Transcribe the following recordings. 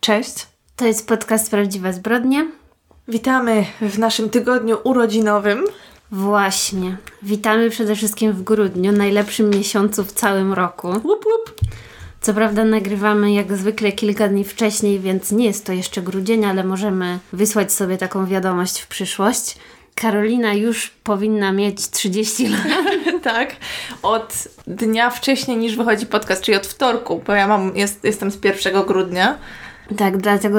Cześć. To jest podcast Prawdziwe Zbrodnie. Witamy w naszym tygodniu urodzinowym. Właśnie. Witamy przede wszystkim w grudniu, najlepszym miesiącu w całym roku. Łup, łup. Co prawda nagrywamy jak zwykle kilka dni wcześniej, więc nie jest to jeszcze grudzień, ale możemy wysłać sobie taką wiadomość w przyszłość. Karolina już powinna mieć 30 lat. tak, od dnia wcześniej niż wychodzi podcast, czyli od wtorku, bo ja mam, jest, jestem z 1 grudnia. Tak, dlatego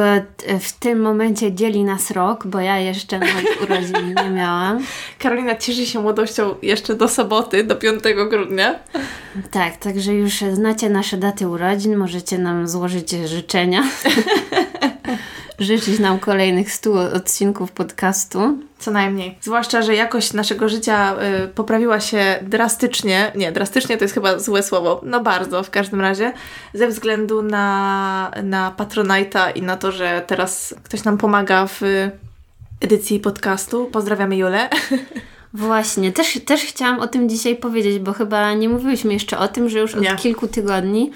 w tym momencie dzieli nas rok, bo ja jeszcze moich urodzin nie miałam. Karolina cieszy się młodością jeszcze do soboty, do 5 grudnia. Tak, także już znacie nasze daty urodzin, możecie nam złożyć życzenia. Życzyć nam kolejnych 100 odcinków podcastu. Co najmniej. Zwłaszcza, że jakość naszego życia y, poprawiła się drastycznie. Nie, drastycznie to jest chyba złe słowo. No bardzo w każdym razie. Ze względu na, na Patronite'a i na to, że teraz ktoś nam pomaga w edycji podcastu. Pozdrawiamy Julę. Właśnie, też, też chciałam o tym dzisiaj powiedzieć, bo chyba nie mówiłyśmy jeszcze o tym, że już od Nie. kilku tygodni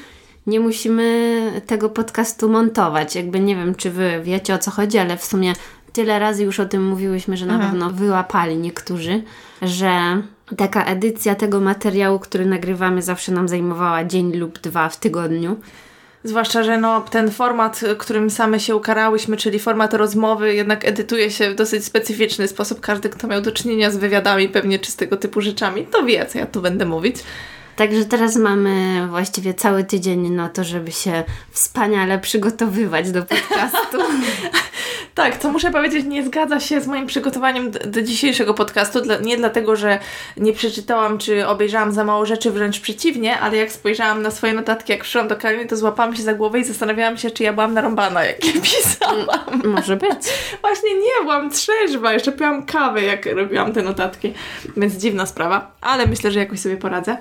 nie musimy tego podcastu montować. Jakby nie wiem, czy wy wiecie o co chodzi, ale w sumie tyle razy już o tym mówiłyśmy, że na pewno wyłapali niektórzy, że taka edycja tego materiału, który nagrywamy, zawsze nam zajmowała dzień lub dwa w tygodniu. Zwłaszcza, że no, ten format, którym same się ukarałyśmy, czyli format rozmowy, jednak edytuje się w dosyć specyficzny sposób. Każdy, kto miał do czynienia z wywiadami, pewnie czy z tego typu rzeczami, to wie, co ja tu będę mówić. Także teraz mamy właściwie cały tydzień na to, żeby się wspaniale przygotowywać do podcastu. Tak, co muszę powiedzieć, nie zgadza się z moim przygotowaniem do dzisiejszego podcastu. Dla, nie dlatego, że nie przeczytałam czy obejrzałam za mało rzeczy, wręcz przeciwnie, ale jak spojrzałam na swoje notatki, jak przyszłam do Karoliny, to złapałam się za głowę i zastanawiałam się, czy ja byłam narąbana, jak je pisałam. Może być. Właśnie nie, byłam trzeźwa, jeszcze piłam kawę, jak robiłam te notatki, więc dziwna sprawa, ale myślę, że jakoś sobie poradzę.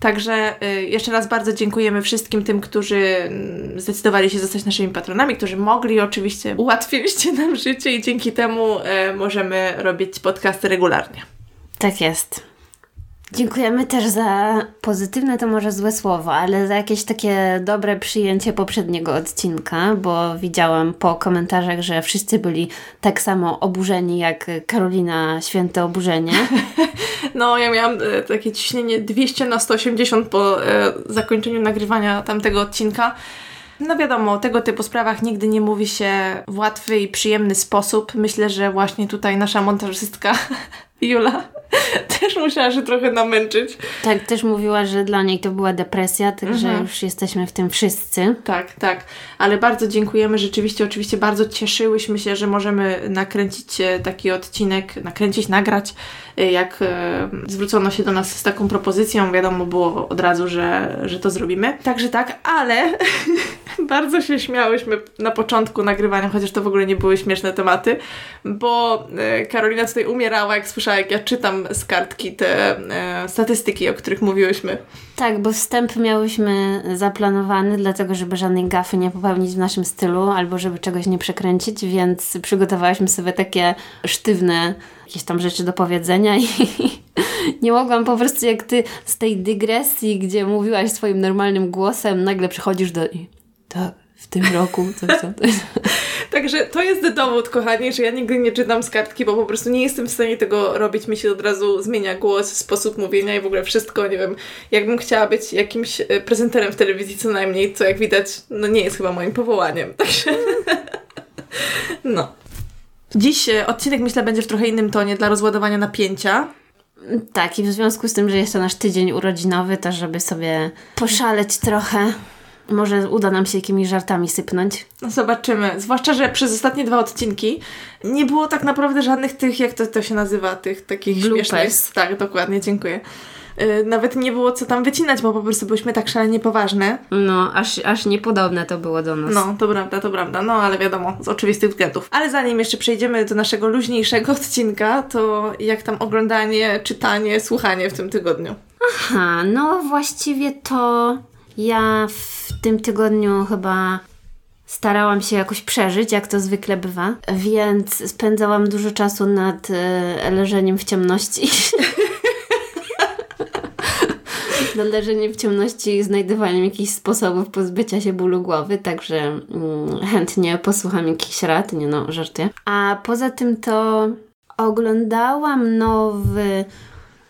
Także y, jeszcze raz bardzo dziękujemy wszystkim tym, którzy mm, zdecydowali się zostać naszymi patronami, którzy mogli oczywiście, ułatwiliście nam życie i dzięki temu e, możemy robić podcasty regularnie. Tak jest. Dziękujemy też za pozytywne, to może złe słowo, ale za jakieś takie dobre przyjęcie poprzedniego odcinka, bo widziałam po komentarzach, że wszyscy byli tak samo oburzeni jak Karolina Święte Oburzenie. No, ja miałam e, takie ciśnienie 200 na 180 po e, zakończeniu nagrywania tamtego odcinka. No wiadomo, o tego typu sprawach nigdy nie mówi się w łatwy i przyjemny sposób. Myślę, że właśnie tutaj nasza montażystka Jula też musiała się trochę namęczyć. Tak, też mówiła, że dla niej to była depresja, także Mhm. już jesteśmy w tym wszyscy. Tak, tak. Ale bardzo dziękujemy. Rzeczywiście, oczywiście bardzo cieszyłyśmy się, że możemy nakręcić e, taki odcinek, nakręcić, nagrać, jak e, zwrócono się do nas z taką propozycją. Wiadomo było od razu, że, że to zrobimy. Także tak, ale bardzo się śmiałyśmy na początku nagrywania, chociaż to w ogóle nie były śmieszne tematy, bo e, Karolina tutaj umierała, jak słyszała, jak ja czytam z kartki te statystyki, o których mówiłyśmy. Tak, bo wstęp miałyśmy zaplanowany, dlatego żeby żadnej gafy nie popełnić w naszym stylu, albo żeby czegoś nie przekręcić, więc przygotowałyśmy sobie takie sztywne jakieś tam rzeczy do powiedzenia i nie mogłam po prostu jak ty z tej dygresji, gdzie mówiłaś swoim normalnym głosem, nagle przychodzisz do tak, tym roku coś tam. coś. Także to jest dowód, kochani, że ja nigdy nie czytam z kartki, bo po prostu nie jestem w stanie tego robić. Mi się od razu zmienia głos, sposób mówienia i w ogóle wszystko. Nie wiem, jakbym chciała być jakimś e, prezenterem w telewizji co najmniej, co jak widać, no nie jest chyba moim powołaniem. Także no. Dziś e, odcinek myślę będzie w trochę innym tonie dla rozładowania napięcia. Tak, i w związku z tym, że jest to nasz tydzień urodzinowy, to żeby sobie poszaleć trochę, może uda nam się jakimiś żartami sypnąć. No zobaczymy. Zwłaszcza, że przez ostatnie dwa odcinki nie było tak naprawdę żadnych tych, jak to, to się nazywa, tych takich Bloopers. śmiesznych. Tak, dokładnie, dziękuję. Yy, nawet nie było co tam wycinać, bo po prostu byliśmy tak szalenie poważne. No, aż, aż niepodobne to było do nas. No, to prawda, to prawda. No, ale wiadomo, z oczywistych względów. Ale zanim jeszcze przejdziemy do naszego luźniejszego odcinka, to jak tam oglądanie, czytanie, słuchanie w tym tygodniu? Aha, no właściwie to ja w tym tygodniu chyba starałam się jakoś przeżyć, jak to zwykle bywa, więc spędzałam dużo czasu nad e, leżeniem w ciemności. leżenie w ciemności i znajdywaniem jakichś sposobów pozbycia się bólu głowy, także mm, chętnie posłucham jakichś rad, nie no, żartuję. A poza tym to oglądałam nowy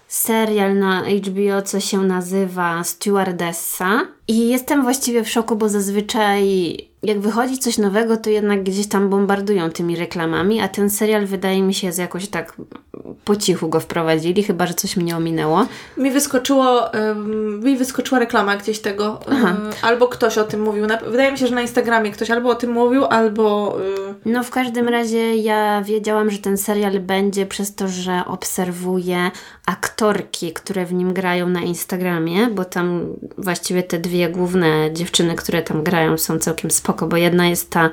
serial na HBO, co się nazywa Stewardessa. I jestem właściwie w szoku, bo zazwyczaj jak wychodzi coś nowego, to jednak gdzieś tam bombardują tymi reklamami, a ten serial wydaje mi się, że jakoś tak po cichu go wprowadzili, chyba że coś mnie ominęło. Mi wyskoczyło, um, mi wyskoczyła reklama gdzieś tego, um, albo ktoś o tym mówił. Wydaje mi się, że na Instagramie ktoś albo o tym mówił, albo. Um... No w każdym razie ja wiedziałam, że ten serial będzie przez to, że obserwuję aktorki, które w nim grają na Instagramie, bo tam właściwie te dwie główne dziewczyny, które tam grają, są całkiem spoko, bo jedna jest ta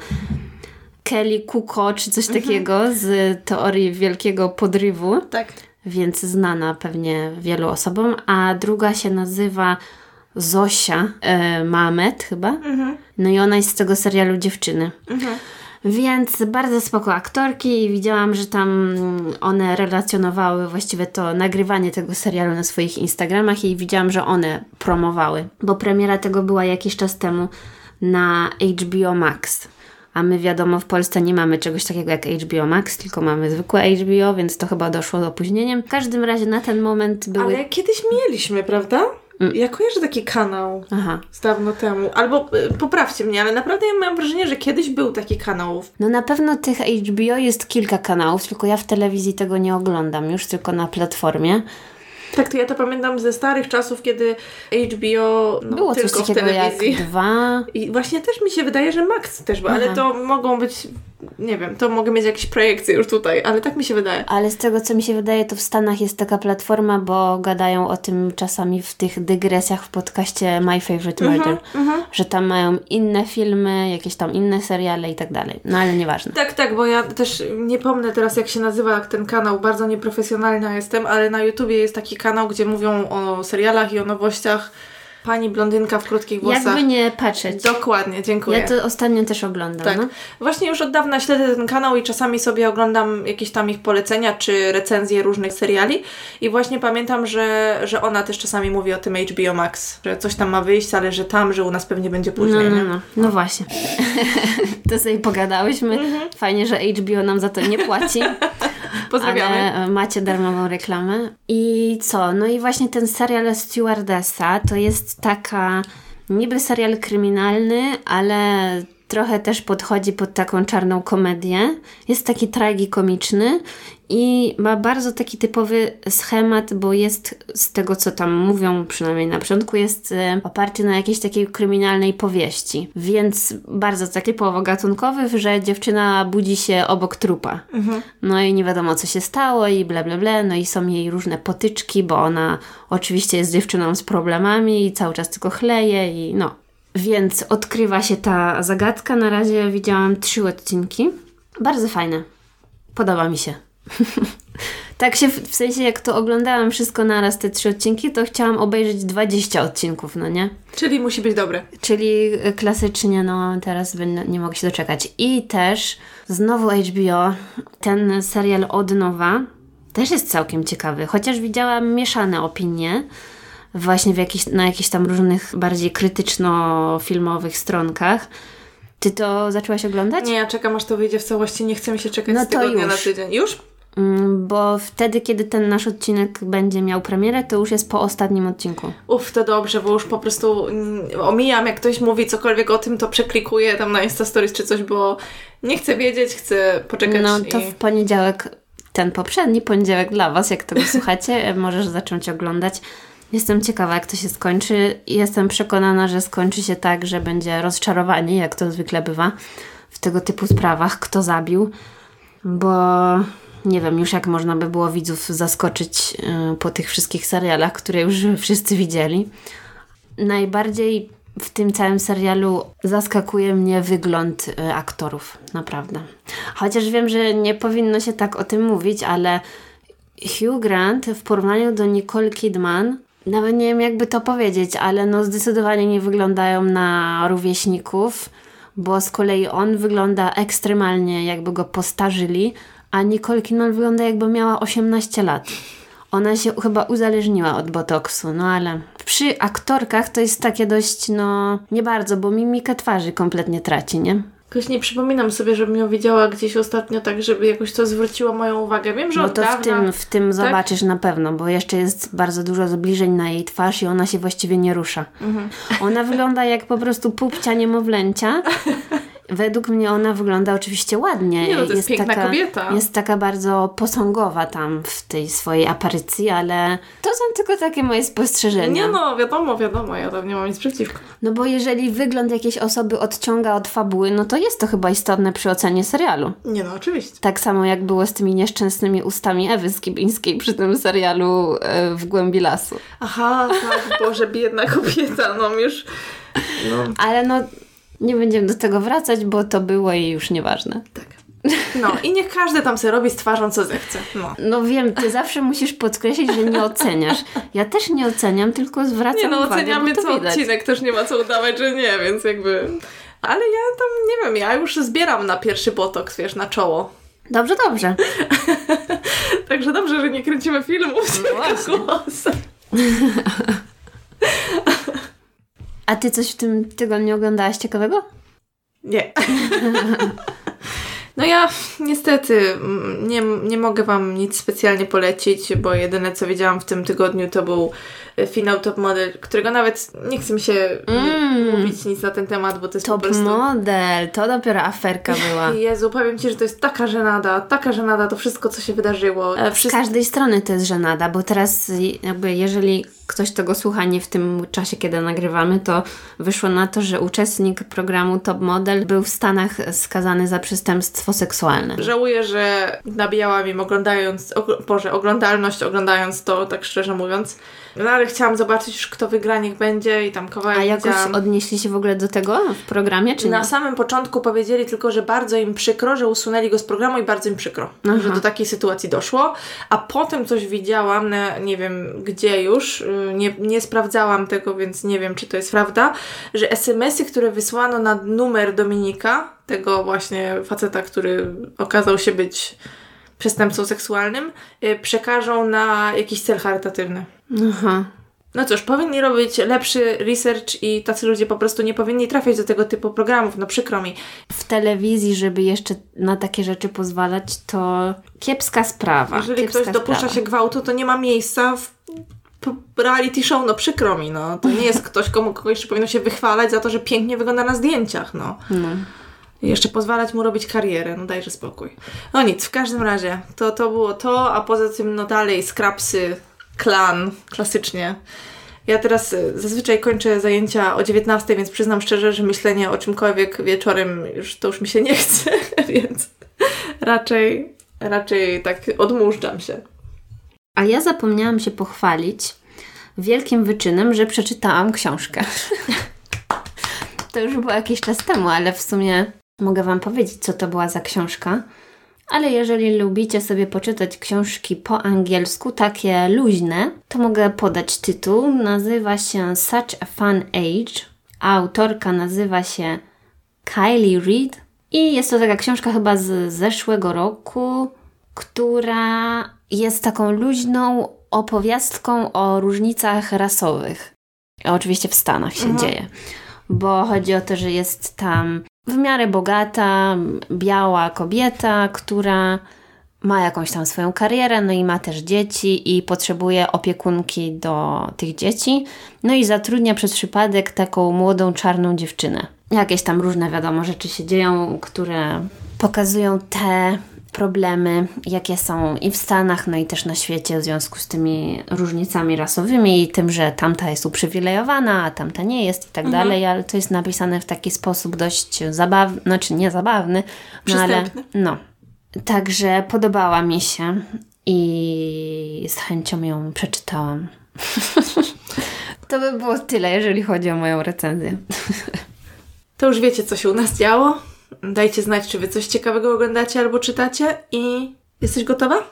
Kelly Kuko, czy coś mhm. takiego z teorii wielkiego podrywu. Tak. Więc znana pewnie wielu osobom. A druga się nazywa Zosia e, Mamet chyba. Mhm. No i ona jest z tego serialu Dziewczyny. Mhm. Więc bardzo spoko aktorki i widziałam, że tam one relacjonowały właściwie to nagrywanie tego serialu na swoich Instagramach i widziałam, że one promowały, bo premiera tego była jakiś czas temu na HBO Max. A my wiadomo, w Polsce nie mamy czegoś takiego jak HBO Max, tylko mamy zwykłe HBO, więc to chyba doszło z opóźnieniem. W każdym razie na ten moment były. Ale kiedyś mieliśmy, prawda? Mm. Ja kojarzę taki kanał Aha. z dawno temu. Albo y, poprawcie mnie, ale naprawdę ja mam wrażenie, że kiedyś był taki kanał. No na pewno tych HBO jest kilka kanałów, tylko ja w telewizji tego nie oglądam już, tylko na platformie. Tak, to ja to pamiętam ze starych czasów, kiedy HBO no, było tylko coś takiego w telewizji. jak dwa. I właśnie też mi się wydaje, że Max też był, ale to mogą być nie wiem, to mogę mieć jakieś projekcje już tutaj, ale tak mi się wydaje. Ale z tego, co mi się wydaje, to w Stanach jest taka platforma, bo gadają o tym czasami w tych dygresjach w podcaście My Favorite mhm, Murder, uh -huh, uh -huh. że tam mają inne filmy, jakieś tam inne seriale i tak dalej. No ale nieważne. Tak, tak, bo ja też nie pomnę teraz, jak się nazywa ten kanał, bardzo nieprofesjonalna jestem, ale na YouTubie jest taki kanał, gdzie mówią o serialach i o nowościach Pani blondynka w krótkich włosach. Jakby nie patrzeć. Dokładnie, dziękuję. Ja to ostatnio też oglądam. Tak. No? Właśnie już od dawna śledzę ten kanał i czasami sobie oglądam jakieś tam ich polecenia czy recenzje różnych seriali. I właśnie pamiętam, że, że ona też czasami mówi o tym HBO Max, że coś tam ma wyjść, ale że tam, że u nas pewnie będzie później. No, no, no. no właśnie. to sobie pogadałyśmy. Mhm. Fajnie, że HBO nam za to nie płaci. Pozdrawiamy. Ale macie darmową reklamę. I co? No i właśnie ten serial Stewardessa to jest taka niby serial kryminalny, ale trochę też podchodzi pod taką czarną komedię. Jest taki tragikomiczny i ma bardzo taki typowy schemat, bo jest z tego, co tam mówią, przynajmniej na początku, jest e, oparty na jakiejś takiej kryminalnej powieści. Więc bardzo taki typowo gatunkowy, że dziewczyna budzi się obok trupa. Mhm. No i nie wiadomo, co się stało i bla, bla, bla. No i są jej różne potyczki, bo ona oczywiście jest dziewczyną z problemami i cały czas tylko chleje i no. Więc odkrywa się ta zagadka. Na razie widziałam trzy odcinki. Bardzo fajne. Podoba mi się. tak się, w sensie jak to oglądałam wszystko naraz, te trzy odcinki, to chciałam obejrzeć 20 odcinków, no nie? Czyli musi być dobre. Czyli e, klasycznie, no teraz będę, nie mogę się doczekać. I też znowu HBO, ten serial od nowa, też jest całkiem ciekawy, chociaż widziałam mieszane opinie właśnie w jakich, na jakichś tam różnych bardziej krytyczno-filmowych stronkach. Ty to zaczęłaś oglądać? Nie, ja czekam aż to wyjdzie w całości, nie chcę mi się czekać no z tygodnia na tydzień. Już? Mm, bo wtedy, kiedy ten nasz odcinek będzie miał premierę, to już jest po ostatnim odcinku. Uff, to dobrze, bo już po prostu mm, omijam, jak ktoś mówi cokolwiek o tym, to przeklikuję tam na Insta Stories czy coś, bo nie chcę wiedzieć, chcę poczekać. No to i... w poniedziałek, ten poprzedni poniedziałek dla Was, jak tego słuchacie, możesz zacząć oglądać. Jestem ciekawa, jak to się skończy. Jestem przekonana, że skończy się tak, że będzie rozczarowanie, jak to zwykle bywa w tego typu sprawach, kto zabił, bo nie wiem już jak można by było widzów zaskoczyć y, po tych wszystkich serialach, które już wszyscy widzieli. Najbardziej w tym całym serialu zaskakuje mnie wygląd y, aktorów, naprawdę. Chociaż wiem, że nie powinno się tak o tym mówić, ale Hugh Grant w porównaniu do Nicole Kidman, nawet nie wiem jakby to powiedzieć, ale no zdecydowanie nie wyglądają na rówieśników, bo z kolei on wygląda ekstremalnie jakby go postarzyli, a Nicole Kidman wygląda jakby miała 18 lat. Ona się chyba uzależniła od botoksu, no ale przy aktorkach to jest takie dość, no nie bardzo, bo mimikę twarzy kompletnie traci, nie? Jakoś nie przypominam sobie, żebym ją widziała gdzieś ostatnio tak, żeby jakoś to zwróciło moją uwagę. Wiem, że No to w dawna... tym, w tym tak? zobaczysz na pewno, bo jeszcze jest bardzo dużo zbliżeń na jej twarz i ona się właściwie nie rusza. Mhm. Ona wygląda jak po prostu pupcia niemowlęcia. Według mnie ona wygląda oczywiście ładnie. Nie, no to jest piękna taka, kobieta. Jest taka bardzo posągowa tam w tej swojej aparycji, ale to są tylko takie moje spostrzeżenia. Nie no, wiadomo, wiadomo, ja tam nie mam nic przeciwko. No bo jeżeli wygląd jakiejś osoby odciąga od fabuły, no to jest to chyba istotne przy ocenie serialu. Nie no, oczywiście. Tak samo jak było z tymi nieszczęsnymi ustami Ewy Skibińskiej przy tym serialu e, W głębi lasu. Aha, tak, Boże, biedna kobieta, no już... No, Ale no, nie będziemy do tego wracać, bo to było i już nieważne. tak. No i niech każdy tam sobie robi z twarzą, co zechce. No. No wiem, ty zawsze musisz podkreślić, że nie oceniasz. Ja też nie oceniam, tylko zwracam Nie no, uwagę, oceniamy co widać. odcinek, też nie ma co udawać, że nie, więc jakby... Ale ja tam, nie wiem, ja już zbieram na pierwszy botoks, wiesz, na czoło. Dobrze, dobrze. Także dobrze, że nie kręcimy filmu z No właśnie. głosem. A ty coś w tym tygodniu oglądałaś ciekawego? Nie. No ja niestety mm, nie, nie mogę Wam nic specjalnie polecić, bo jedyne co widziałam w tym tygodniu to był finał Top Model, którego nawet nie chce mi się Mm. mówić nic na ten temat, bo to jest Top po prostu... model, to dopiero aferka była. Jezu, powiem Ci, że to jest taka żenada, taka żenada, to wszystko, co się wydarzyło. E, Z Wszystko... każdej strony to jest żenada, bo teraz jakby jeżeli ktoś tego słucha nie w tym czasie, kiedy nagrywamy, to wyszło na to, że uczestnik programu Top Model był w Stanach skazany za przestępstwo seksualne. Żałuję, że nabijałam im oglądając, og- Boże, oglądalność oglądając to, tak szczerze mówiąc. No ale chciałam zobaczyć już, kto wygra, niech będzie i tam kawałek A jakoś widziałam. odnieśli się w ogóle do tego w programie, czy Na nie? samym początku powiedzieli tylko, że bardzo im przykro, że usunęli go z programu i bardzo im przykro, Aha. że do takiej sytuacji doszło. A potem coś widziałam, na, nie wiem gdzie już, y, nie, nie sprawdzałam tego, więc nie wiem, czy to jest prawda, że SMS-y, które wysłano na numer Dominika, tego właśnie faceta, który okazał się być przestępcą seksualnym, y, przekażą na jakiś cel charytatywny. Aha. No cóż, powinni robić lepszy research i tacy ludzie po prostu nie powinni trafiać do tego typu programów, no przykro mi. W telewizji, żeby jeszcze na takie rzeczy pozwalać, to kiepska sprawa. Jeżeli kiepska ktoś dopuszcza sprawa. się gwałtu, to nie ma miejsca w reality show, no przykro mi, no. To nie jest ktoś, komu kogoś jeszcze powinno się wychwalać za to, że pięknie wygląda na zdjęciach, no. No. Jeszcze pozwalać mu robić karierę, no dajże spokój. No nic, w każdym razie, to, to było to, a poza tym, no dalej, skrapsy, klan, klasycznie. Ja teraz y, zazwyczaj kończę zajęcia o 19, więc przyznam szczerze, że myślenie o czymkolwiek wieczorem już to już mi się nie chce, więc raczej, raczej tak odmurzczam się. A ja zapomniałam się pochwalić wielkim wyczynem, że przeczytałam książkę. to już było jakiś czas temu, ale w sumie mogę Wam powiedzieć, co to była za książka. Ale jeżeli lubicie sobie poczytać książki po angielsku, takie luźne, to mogę podać tytuł. Nazywa się Such a Fun Age. A autorka nazywa się Kylie Reid. I jest to taka książka chyba z zeszłego roku, która jest taką luźną opowiastką o różnicach rasowych. Oczywiście w Stanach się dzieje, bo chodzi o to, że jest tam w miarę bogata, biała kobieta, która ma jakąś tam swoją karierę, no i ma też dzieci i potrzebuje opiekunki do tych dzieci. No i zatrudnia przez przypadek taką młodą czarną dziewczynę. Jakieś tam różne, wiadomo, rzeczy się dzieją, które pokazują te problemy, jakie są i w Stanach, no i też na świecie w związku z tymi różnicami rasowymi i tym, że tamta jest uprzywilejowana, a tamta nie jest i tak dalej, ale to jest napisane w taki sposób dość zabawny, znaczy nie zabawny, no ale no. Także podobała mi się i z chęcią ją przeczytałam. to by było tyle, jeżeli chodzi o moją recenzję. To już wiecie, co się u nas działo. Dajcie znać, czy wy coś ciekawego oglądacie albo czytacie i jesteś gotowa?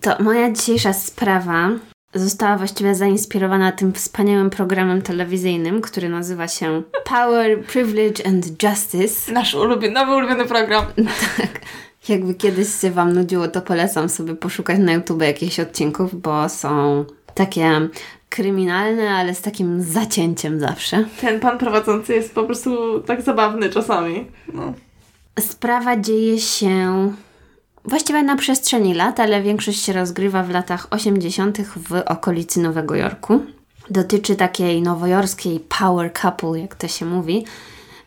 To moja dzisiejsza sprawa została właściwie zainspirowana tym wspaniałym programem telewizyjnym, który nazywa się Power, Privilege and Justice. Nasz ulubiony, nowy ulubiony program. Jakby kiedyś się Wam nudziło, to polecam sobie poszukać na YouTube jakichś odcinków, bo są takie kryminalne, ale z takim zacięciem zawsze. Ten pan prowadzący jest po prostu tak zabawny czasami. No. Sprawa dzieje się właściwie na przestrzeni lat, ale większość się rozgrywa w latach 80. w okolicy Nowego Jorku. Dotyczy takiej nowojorskiej power couple, jak to się mówi,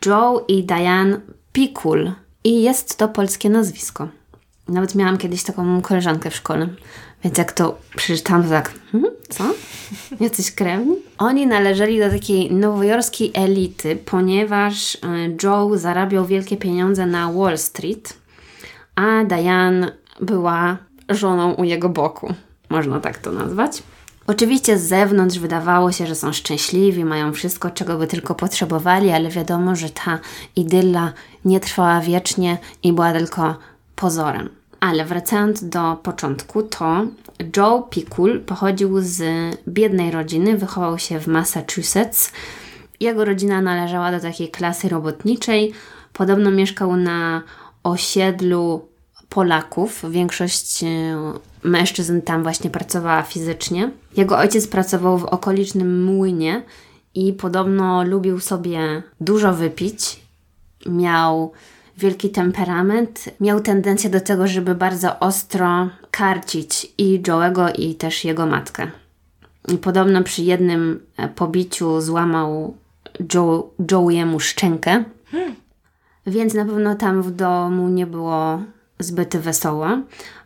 Joe i Diane Pikul. I jest to polskie nazwisko. Nawet miałam kiedyś taką koleżankę w szkole, więc jak to przeczytałam, to tak, hmm, co? Jacyś krewni? Oni należeli do takiej nowojorskiej elity, ponieważ e, Joe zarabiał wielkie pieniądze na Wall Street, a Diane była żoną u jego boku. Można tak to nazwać. Oczywiście z zewnątrz wydawało się, że są szczęśliwi, mają wszystko, czego by tylko potrzebowali, ale wiadomo, że ta idylla nie trwała wiecznie i była tylko pozorem. Ale wracając do początku, to Joe Pikul pochodził z biednej rodziny, wychował się w Massachusetts. Jego rodzina należała do takiej klasy robotniczej. Podobno mieszkał na osiedlu Polaków. Większość e, mężczyzn tam właśnie pracowała fizycznie. Jego ojciec pracował w okolicznym młynie i podobno lubił sobie dużo wypić. Miał wielki temperament, miał tendencję do tego, żeby bardzo ostro karcić i Joe'ego, i też jego matkę. I podobno przy jednym e, pobiciu złamał Joe, Joe'emu szczękę, hmm. więc na pewno tam w domu nie było zbyt wesoło.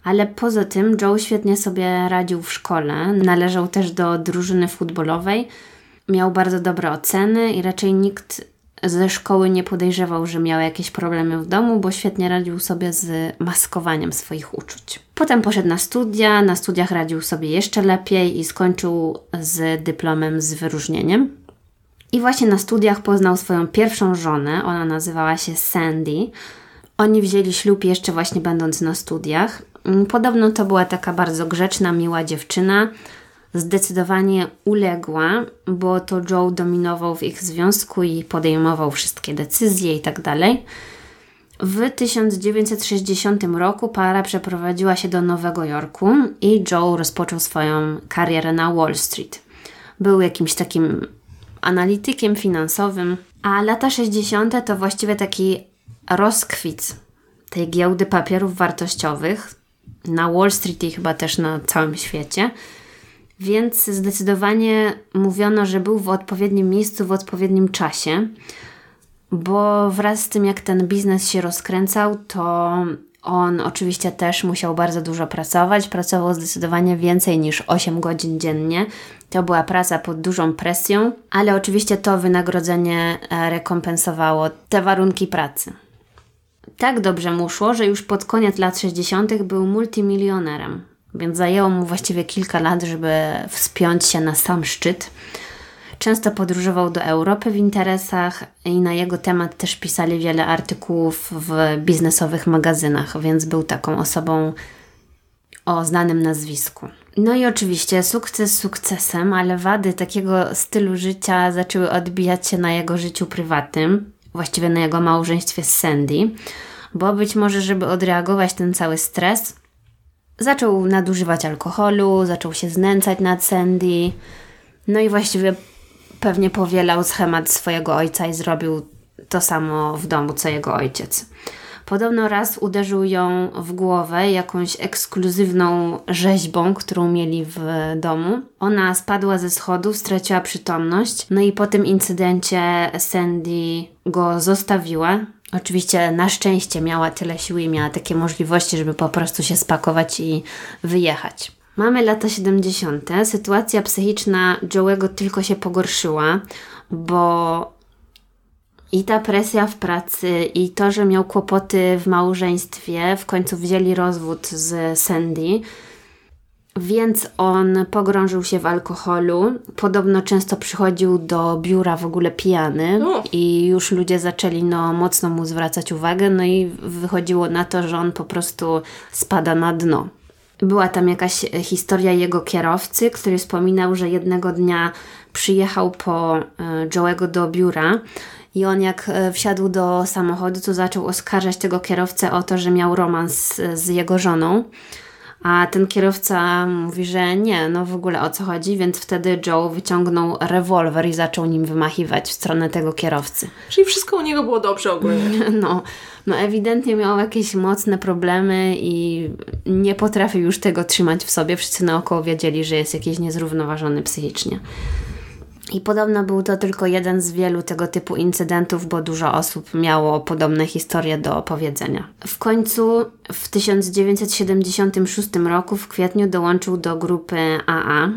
Ale poza tym Joe świetnie sobie radził w szkole, należał też do drużyny futbolowej, miał bardzo dobre oceny i raczej nikt ze szkoły nie podejrzewał, że miał jakieś problemy w domu, bo świetnie radził sobie z maskowaniem swoich uczuć. Potem poszedł na studia, na studiach radził sobie jeszcze lepiej i skończył z dyplomem z wyróżnieniem. I właśnie na studiach poznał swoją pierwszą żonę, ona nazywała się Sandy. Oni wzięli ślub jeszcze właśnie będąc na studiach. Podobno to była taka bardzo grzeczna, miła dziewczyna, zdecydowanie uległa, bo to Joe dominował w ich związku i podejmował wszystkie decyzje i tak dalej. W 1960 roku para przeprowadziła się do Nowego Jorku i Joe rozpoczął swoją karierę na Wall Street. Był jakimś takim analitykiem finansowym, a lata 60. to właściwie taki rozkwit tej giełdy papierów wartościowych na Wall Street i chyba też na całym świecie. Więc zdecydowanie mówiono, że był w odpowiednim miejscu w odpowiednim czasie, bo wraz z tym, jak ten biznes się rozkręcał, to on oczywiście też musiał bardzo dużo pracować. Pracował zdecydowanie więcej niż 8 godzin dziennie. To była praca pod dużą presją, ale oczywiście to wynagrodzenie e, rekompensowało te warunki pracy. Tak dobrze mu szło, że już pod koniec lat 60. był multimilionerem więc zajęło mu właściwie kilka lat, żeby wspiąć się na sam szczyt. Często podróżował do Europy w interesach i na jego temat też pisali wiele artykułów w biznesowych magazynach, więc był taką osobą o znanym nazwisku. No i oczywiście sukces sukcesem, ale wady takiego stylu życia zaczęły odbijać się na jego życiu prywatnym, właściwie na jego małżeństwie z Sandy, bo być może, żeby odreagować ten cały stres, Zaczął nadużywać alkoholu, zaczął się znęcać nad Sandy, no i właściwie pewnie powielał schemat swojego ojca i zrobił to samo w domu, co jego ojciec. Podobno raz uderzył ją w głowę jakąś ekskluzywną rzeźbą, którą mieli w domu. Ona spadła ze schodów, straciła przytomność, no i po tym incydencie Sandy go zostawiła. Oczywiście na szczęście miała tyle siły i miała takie możliwości, żeby po prostu się spakować i wyjechać. Mamy lata 70. Sytuacja psychiczna Joe'ego tylko się pogorszyła, bo i ta presja w pracy, i to, że miał kłopoty w małżeństwie, w końcu wzięli rozwód z Sandy, więc on pogrążył się w alkoholu. Podobno często przychodził do biura w ogóle pijany i już ludzie zaczęli no, mocno mu zwracać uwagę, no i wychodziło na to, że on po prostu spada na dno. Była tam jakaś historia jego kierowcy, który wspominał, że jednego dnia przyjechał po e, Joe'ego do biura I on jak e, wsiadł do samochodu, to zaczął oskarżać tego kierowcę o to, że miał romans z jego żoną. A ten kierowca mówi, że nie, no w ogóle o co chodzi, więc wtedy Joe wyciągnął rewolwer i zaczął nim wymachiwać w stronę tego kierowcy. Czyli wszystko u niego było dobrze ogólnie. No, no ewidentnie miał jakieś mocne problemy i nie potrafił już tego trzymać w sobie. Wszyscy naokoło wiedzieli, że jest jakiś niezrównoważony psychicznie. I podobno był to tylko jeden z wielu tego typu incydentów, bo dużo osób miało podobne historie do opowiedzenia. W końcu w 1976 roku w kwietniu dołączył do grupy AA,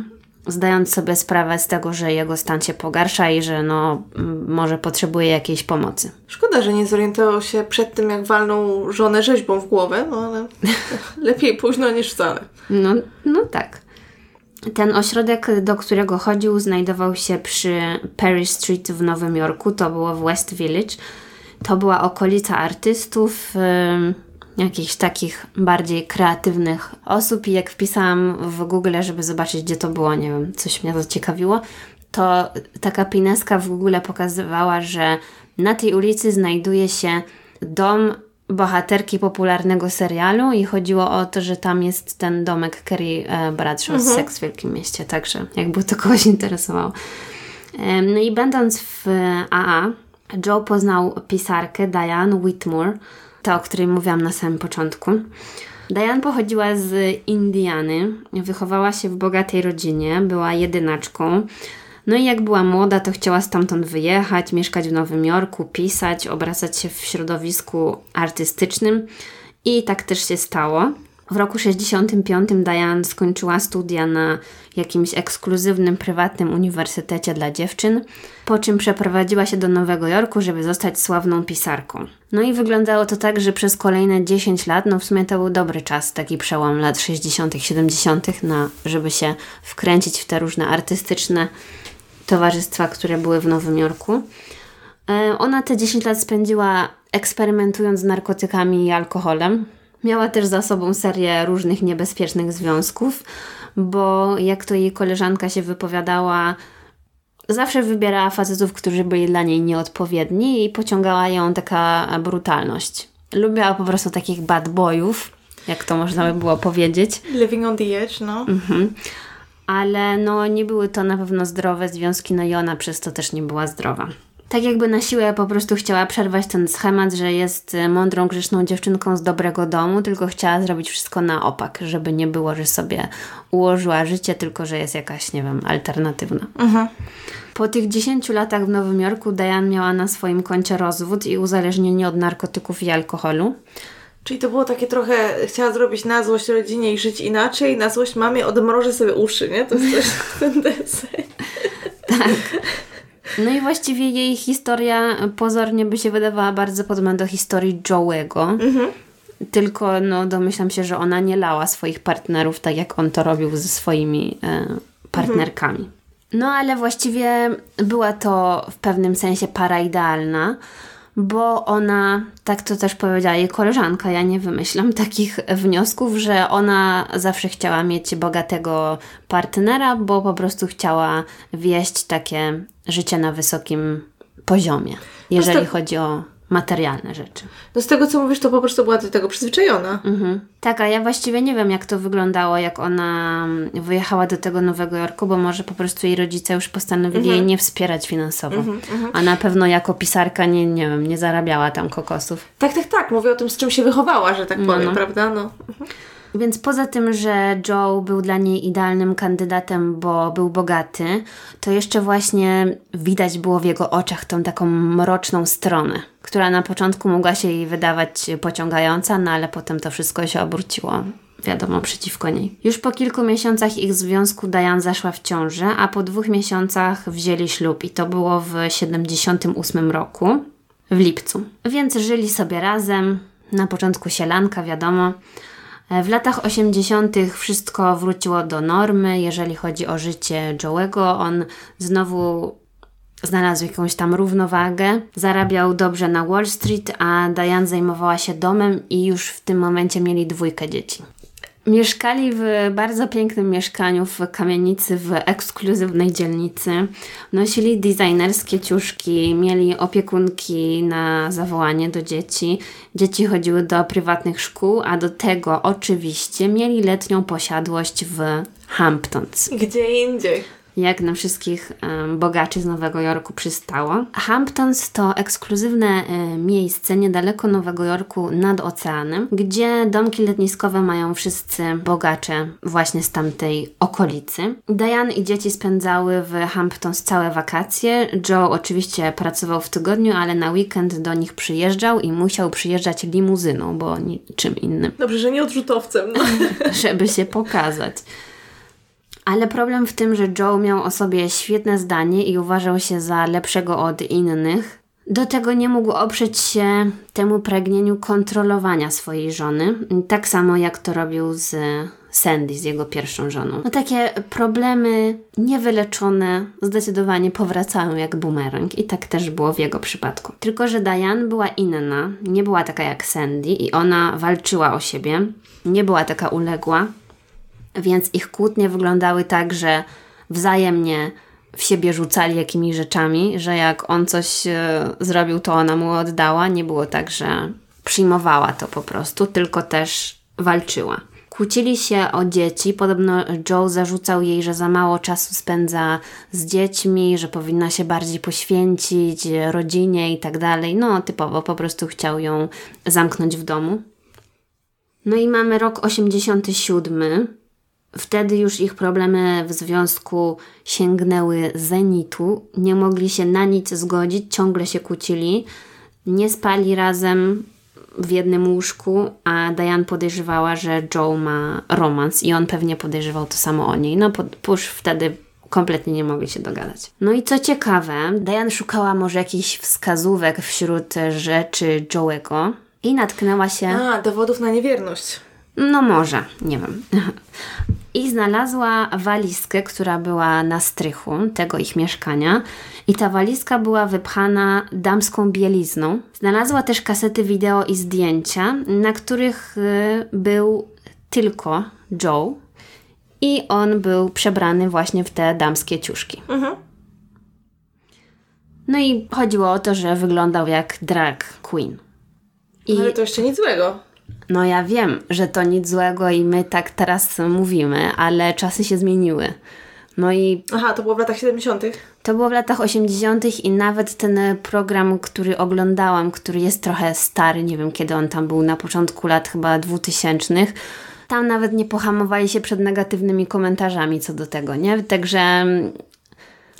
zdając sobie sprawę z tego, że jego stan się pogarsza i że no, może potrzebuje jakiejś pomocy. Szkoda, że nie zorientował się przed tym, jak walnął żonę rzeźbą w głowę, no ale lepiej późno niż wcale. No, no tak. Ten ośrodek, do którego chodził, znajdował się przy Perry Street w Nowym Jorku. To było w West Village. To była okolica artystów, jakichś takich bardziej kreatywnych osób. I jak wpisałam w Google, żeby zobaczyć, gdzie to było, nie wiem, coś mnie zaciekawiło, to taka pineska w Google pokazywała, że na tej ulicy znajduje się dom bohaterki popularnego serialu i chodziło o to, że tam jest ten domek Kerry e, Bradshaw mhm. z Seks w Wielkim Mieście, także jakby to kogoś interesowało. E, no i będąc w AA, Joe poznał pisarkę Diane Whitmore, ta, o której mówiłam na samym początku. Diane pochodziła z Indiany, wychowała się w bogatej rodzinie, była jedynaczką. No i jak była młoda, to chciała stamtąd wyjechać, mieszkać w Nowym Jorku, pisać, obracać się w środowisku artystycznym i tak też się stało. W roku 65 Diane skończyła studia na jakimś ekskluzywnym, prywatnym uniwersytecie dla dziewczyn, po czym przeprowadziła się do Nowego Jorku, żeby zostać sławną pisarką. No i wyglądało to tak, że przez kolejne 10 lat, no w sumie to był dobry czas, taki przełom lat 60., 70., na, żeby się wkręcić w te różne artystyczne towarzystwa, które były w Nowym Jorku. E, ona te 10 lat spędziła eksperymentując z narkotykami i alkoholem. Miała też za sobą serię różnych niebezpiecznych związków, bo jak to jej koleżanka się wypowiadała, zawsze wybierała facetów, którzy byli dla niej nieodpowiedni i pociągała ją taka brutalność. Lubiła po prostu takich bad boyów, jak to można by było powiedzieć. Living on the edge, no. Mhm ale no nie były to na pewno zdrowe związki, no i ona przez to też nie była zdrowa. Tak jakby na siłę po prostu chciała przerwać ten schemat, że jest e, mądrą, grzeczną dziewczynką z dobrego domu, tylko chciała zrobić wszystko na opak, żeby nie było, że sobie ułożyła życie, tylko że jest jakaś, nie wiem, alternatywna. Mhm. Po tych 10 latach w Nowym Jorku Diane miała na swoim koncie rozwód i uzależnienie od narkotyków i alkoholu. Czyli to było takie trochę, chciała zrobić na złość rodzinie i żyć inaczej, na złość mamie odmrożę sobie uszy, nie? To jest coś ten deseń. Tak. No i właściwie jej historia pozornie by się wydawała bardzo podobna do historii Joe'ego. Mhm. Tylko no, domyślam się, że ona nie lała swoich partnerów tak jak on to robił ze swoimi e, partnerkami. Mhm. No ale właściwie była to w pewnym sensie para idealna bo ona, tak to też powiedziała jej koleżanka, ja nie wymyślam takich wniosków, że ona zawsze chciała mieć bogatego partnera, bo po prostu chciała wieść takie życie na wysokim poziomie, jeżeli chodzi o materialne rzeczy. No z tego, co mówisz, to po prostu była do tego przyzwyczajona. Mhm. Tak, a ja właściwie nie wiem, jak to wyglądało, jak ona wyjechała do tego Nowego Jorku, bo może po prostu jej rodzice już postanowili mhm. jej nie wspierać finansowo. Mhm, mhm, a na pewno jako pisarka nie, nie wiem, nie zarabiała tam kokosów. Tak, tak, tak. Mówię o tym, z czym się wychowała, że tak no, powiem, no. prawda? No. Mhm. Więc poza tym, że Joe był dla niej idealnym kandydatem, bo był bogaty, to jeszcze właśnie widać było w jego oczach tą taką mroczną stronę, która na początku mogła się jej wydawać pociągająca, no ale potem to wszystko się obróciło wiadomo, przeciwko niej. Już po kilku miesiącach ich związku Diane zaszła w ciążę, a po dwóch miesiącach wzięli ślub i to było w 78 roku, w lipcu. Więc żyli sobie razem, na początku sielanka, wiadomo, w latach 80. wszystko wróciło do normy, jeżeli chodzi o życie Joe'ego. On znowu znalazł jakąś tam równowagę, zarabiał dobrze na Wall Street, a Diane zajmowała się domem i już w tym momencie mieli dwójkę dzieci. Mieszkali w bardzo pięknym mieszkaniu w kamienicy w ekskluzywnej dzielnicy. Nosili designerskie ciuszki, mieli opiekunki na zawołanie do dzieci. Dzieci chodziły do prywatnych szkół, a do tego oczywiście mieli letnią posiadłość w Hamptons. Gdzie indziej jak na wszystkich bogaczy z Nowego Jorku przystało. Hamptons to ekskluzywne y, miejsce niedaleko Nowego Jorku nad oceanem, gdzie domki letniskowe mają wszyscy bogacze właśnie z tamtej okolicy. Diane i dzieci spędzały w Hamptons całe wakacje. Joe oczywiście pracował w tygodniu, ale na weekend do nich przyjeżdżał i musiał przyjeżdżać limuzyną, bo niczym innym. Dobrze, że nie odrzutowcem. No. Żeby się pokazać. Ale problem w tym, że Joe miał o sobie świetne zdanie i uważał się za lepszego od innych. Do tego nie mógł oprzeć się temu pragnieniu kontrolowania swojej żony, tak samo jak to robił z Sandy, z jego pierwszą żoną. No takie problemy niewyleczone zdecydowanie powracają jak bumerang i tak też było w jego przypadku. Tylko, że Diane była inna, nie była taka jak Sandy i ona walczyła o siebie, nie była taka uległa, więc ich kłótnie wyglądały tak, że wzajemnie w siebie rzucali jakimiś rzeczami, że jak on coś e, zrobił, to ona mu oddała. Nie było tak, że przyjmowała to po prostu, tylko też walczyła. Kłócili się o dzieci. Podobno Joe zarzucał jej, że za mało czasu spędza z dziećmi, że powinna się bardziej poświęcić rodzinie i tak dalej. No, typowo po prostu chciał ją zamknąć w domu. No i mamy rok 87. Wtedy już ich problemy w związku sięgnęły zenitu, nie mogli się na nic zgodzić, ciągle się kłócili, nie spali razem w jednym łóżku, a Diane podejrzewała, że Joe ma romans i on pewnie podejrzewał to samo o niej. No, już wtedy kompletnie nie mogli się dogadać. No i co ciekawe, Diane szukała może jakichś wskazówek wśród rzeczy Joe'ego i natknęła się... A, dowodów na niewierność. No może, nie wiem. I znalazła walizkę, która była na strychu tego ich mieszkania. I ta walizka była wypchana damską bielizną. Znalazła też kasety wideo i zdjęcia, na których y, był tylko Joe. I on był przebrany właśnie w te damskie ciuszki. Mhm. No i chodziło o to, że wyglądał jak drag queen. I... Ale to jeszcze nic złego. No ja wiem, że to nic złego i my tak teraz mówimy, ale czasy się zmieniły. No i. Aha, to było w latach 70. To było w latach 80. i nawet ten program, który oglądałam, który jest trochę stary, nie wiem kiedy on tam był, na początku lat chyba 2000. Tam nawet nie pohamowali się przed negatywnymi komentarzami co do tego, nie? Także.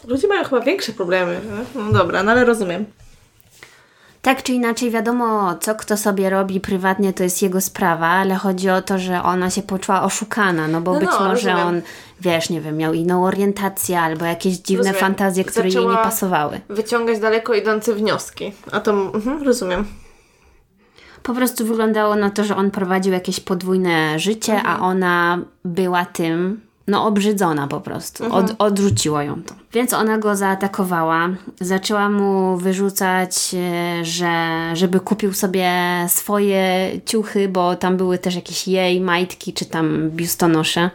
Ludzie mają chyba większe problemy. No dobra, no ale rozumiem. Tak czy inaczej, wiadomo, co kto sobie robi prywatnie, to jest jego sprawa, ale chodzi o to, że ona się poczuła oszukana, no bo no być no, może rozumiem. on, wiesz, nie wiem, miał inną orientację albo jakieś dziwne rozumiem. fantazje, które Zaczęła jej nie pasowały. Wyciągać daleko idące wnioski. A to, mhm, rozumiem. Po prostu wyglądało na to, że on prowadził jakieś podwójne życie, mhm. a ona była tym, no obrzydzona po prostu. Mhm. Od, odrzuciło ją to. Więc ona go zaatakowała. Zaczęła mu wyrzucać, e, że żeby kupił sobie swoje ciuchy, bo tam były też jakieś jej majtki czy tam biustonosze.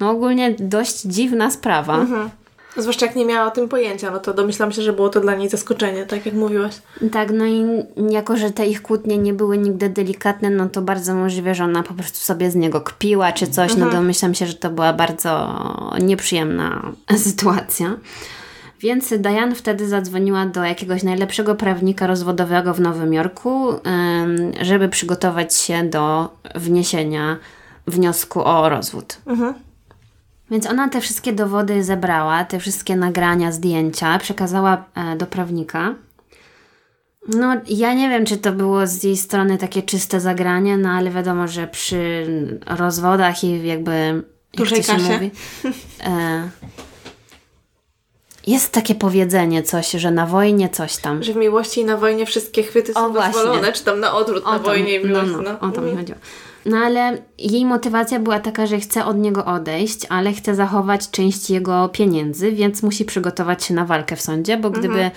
No ogólnie dość dziwna sprawa. Mhm. Zwłaszcza jak nie miała o tym pojęcia, no to domyślam się, że było to dla niej zaskoczenie, tak jak mówiłaś. Tak, no i jako, że te ich kłótnie nie były nigdy delikatne, no to bardzo możliwe, że ona po prostu sobie z niego kpiła czy coś, no mhm. no domyślam się, że to była bardzo nieprzyjemna sytuacja. Więc Diane wtedy zadzwoniła do jakiegoś najlepszego prawnika rozwodowego w Nowym Jorku, żeby przygotować się do wniesienia wniosku o rozwód. Mhm. Więc ona te wszystkie dowody zebrała, te wszystkie nagrania, zdjęcia, przekazała e, do prawnika. No, ja nie wiem, czy to było z jej strony takie czyste zagranie, no ale wiadomo, że przy rozwodach i jakby. Dużej jak się mówi, e, jest takie powiedzenie coś, że na wojnie coś tam. Że w miłości i na wojnie wszystkie chwyty są dozwolone, czy tam na odwrót, o na wojnie i miłości. No, no, no. O to mi chodziło. No ale jej motywacja była taka, że chce od niego odejść, ale chce zachować część jego pieniędzy, więc musi przygotować się na walkę w sądzie, bo gdyby mhm.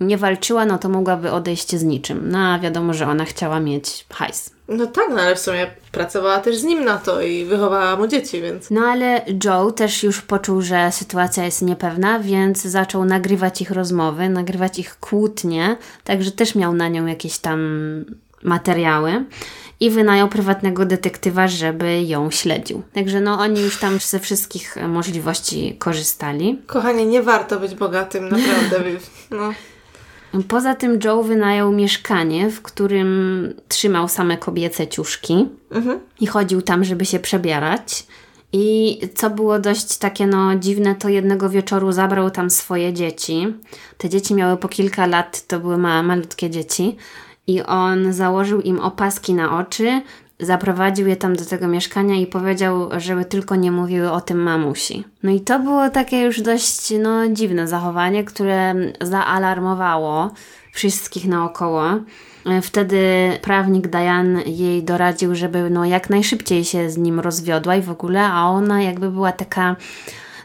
nie walczyła, no to mogłaby odejść z niczym. No a wiadomo, że ona chciała mieć hajs. No tak, no ale w sumie pracowała też z nim na to i wychowała mu dzieci, więc... No ale Joe też już poczuł, że sytuacja jest niepewna, więc zaczął nagrywać ich rozmowy, nagrywać ich kłótnie, także też miał na nią jakieś tam materiały i wynajął prywatnego detektywa, żeby ją śledził. Także no oni już tam ze wszystkich możliwości korzystali. Kochanie, nie warto być bogatym, naprawdę. No. Poza tym Joe wynajął mieszkanie, w którym trzymał same kobiece ciuszki mhm. i chodził tam, żeby się przebierać. I co było dość takie no dziwne, to jednego wieczoru zabrał tam swoje dzieci. Te dzieci miały po kilka lat, to były ma, malutkie dzieci. I on założył im opaski na oczy, zaprowadził je tam do tego mieszkania i powiedział, żeby tylko nie mówiły o tym mamusi. No i to było takie już dość no, dziwne zachowanie, które zaalarmowało wszystkich naokoło. Wtedy prawnik Diane jej doradził, żeby no, jak najszybciej się z nim rozwiodła i w ogóle, a ona jakby była taka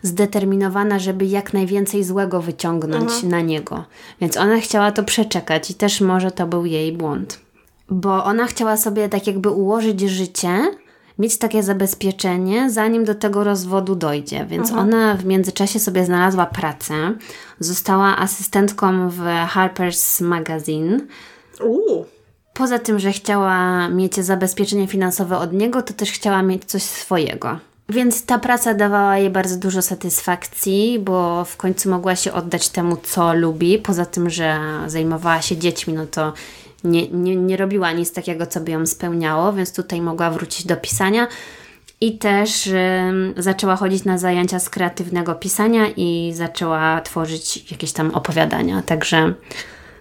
zdeterminowana, żeby jak najwięcej złego wyciągnąć mhm. na niego. Więc ona chciała to przeczekać i też może to był jej błąd bo ona chciała sobie tak jakby ułożyć życie, mieć takie zabezpieczenie, zanim do tego rozwodu dojdzie. Więc Aha. ona w międzyczasie sobie znalazła pracę, została asystentką w Harper's Magazine. Uuu. Poza tym, że chciała mieć zabezpieczenie finansowe od niego, to też chciała mieć coś swojego. Więc ta praca dawała jej bardzo dużo satysfakcji, bo w końcu mogła się oddać temu, co lubi. Poza tym, że zajmowała się dziećmi, no to nie, nie, nie robiła nic takiego, co by ją spełniało, więc tutaj mogła wrócić do pisania. I też y, zaczęła chodzić na zajęcia z kreatywnego pisania i zaczęła tworzyć jakieś tam opowiadania. Także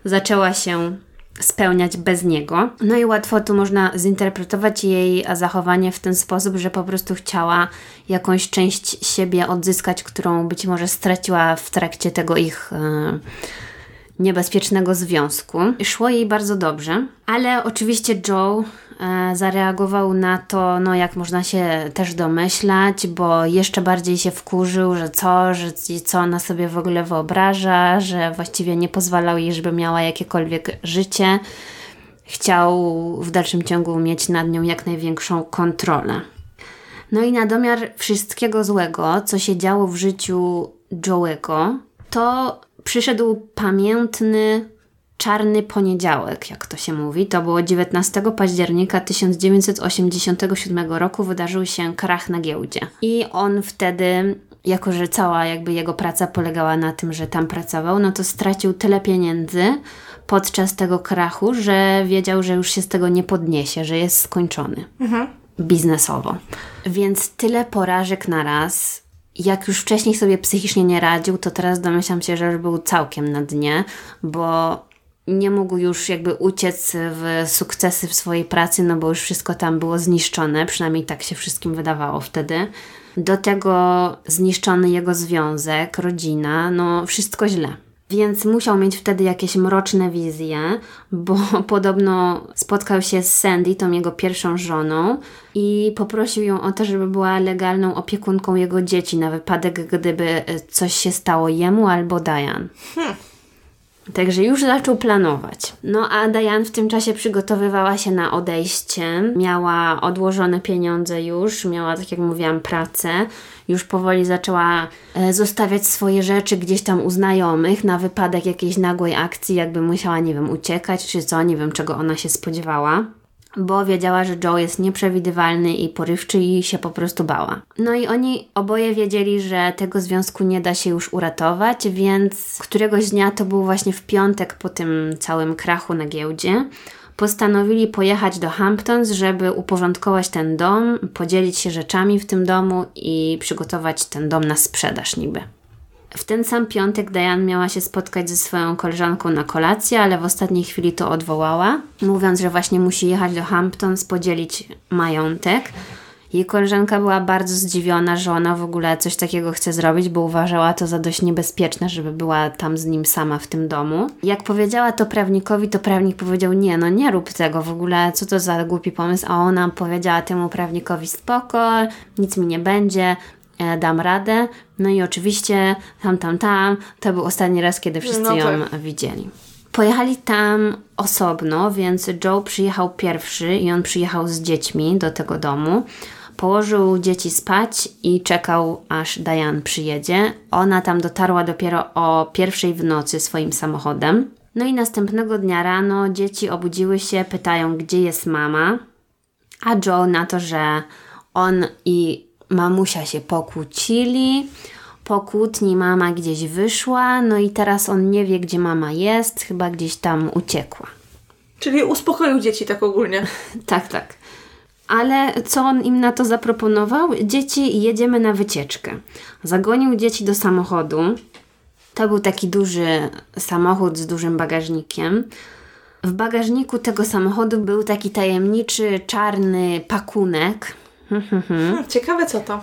zaczęła się spełniać bez niego. No i łatwo tu można zinterpretować jej zachowanie w ten sposób, że po prostu chciała jakąś część siebie odzyskać, którą być może straciła w trakcie tego ich. Y, niebezpiecznego związku. Szło jej bardzo dobrze, ale oczywiście Joe e, zareagował na to, no jak można się też domyślać, bo jeszcze bardziej się wkurzył, że co, że co ona sobie w ogóle wyobraża, że właściwie nie pozwalał jej, żeby miała jakiekolwiek życie. Chciał w dalszym ciągu mieć nad nią jak największą kontrolę. No i na domiar wszystkiego złego, co się działo w życiu Joe'ego, to przyszedł pamiętny czarny poniedziałek, jak to się mówi. To było 19 października 1987 roku, wydarzył się krach na giełdzie. I on wtedy, jako że cała jakby jego praca polegała na tym, że tam pracował, no to stracił tyle pieniędzy podczas tego krachu, że wiedział, że już się z tego nie podniesie, że jest skończony. Mhm. Biznesowo. Więc tyle porażek na raz, jak już wcześniej sobie psychicznie nie radził, to teraz domyślam się, że już był całkiem na dnie, bo nie mógł już jakby uciec w sukcesy w swojej pracy, no bo już wszystko tam było zniszczone, przynajmniej tak się wszystkim wydawało wtedy. Do tego zniszczony jego związek, rodzina, no wszystko źle. Więc musiał mieć wtedy jakieś mroczne wizje, bo podobno spotkał się z Sandy, tą jego pierwszą żoną, i poprosił ją o to, żeby była legalną opiekunką jego dzieci na wypadek, gdyby coś się stało jemu albo Diane. Hmm. Także już zaczął planować. No a Diane w tym czasie przygotowywała się na odejście. Miała odłożone pieniądze już, miała, tak jak mówiłam, pracę. Już powoli zaczęła e, zostawiać swoje rzeczy gdzieś tam u znajomych na wypadek jakiejś nagłej akcji, jakby musiała, nie wiem, uciekać czy co, nie wiem czego ona się spodziewała bo wiedziała, że Joe jest nieprzewidywalny i porywczy i się po prostu bała. No i oni oboje wiedzieli, że tego związku nie da się już uratować, więc któregoś dnia, to był właśnie w piątek po tym całym krachu na giełdzie, postanowili pojechać do Hamptons, żeby uporządkować ten dom, podzielić się rzeczami w tym domu i przygotować ten dom na sprzedaż niby. W ten sam piątek Diane miała się spotkać ze swoją koleżanką na kolację, ale w ostatniej chwili to odwołała, mówiąc, że właśnie musi jechać do Hamptons, podzielić majątek. Jej koleżanka była bardzo zdziwiona, że ona w ogóle coś takiego chce zrobić, bo uważała to za dość niebezpieczne, żeby była tam z nim sama w tym domu. Jak powiedziała to prawnikowi, to prawnik powiedział: Nie, no nie rób tego w ogóle, co to za głupi pomysł. A ona powiedziała temu prawnikowi: Spoko, nic mi nie będzie, E, dam radę. No i oczywiście tam, tam, tam, to był ostatni raz, kiedy wszyscy no ją widzieli. Pojechali tam osobno, więc Joe przyjechał pierwszy i on przyjechał z dziećmi do tego domu. Położył dzieci spać i czekał, aż Diane przyjedzie. Ona tam dotarła dopiero o pierwszej w nocy swoim samochodem. No i następnego dnia rano dzieci obudziły się, pytają, gdzie jest mama. A Joe na to, że on i mamusia się pokłócili. Po kłótni mama gdzieś wyszła, no i teraz on nie wie, gdzie mama jest, chyba gdzieś tam uciekła. Czyli uspokoił dzieci tak ogólnie. tak, tak. Ale co on im na to zaproponował? Dzieci, jedziemy na wycieczkę. Zagonił dzieci do samochodu. To był taki duży samochód z dużym bagażnikiem. W bagażniku tego samochodu był taki tajemniczy, czarny pakunek. Hmm, ciekawe co to.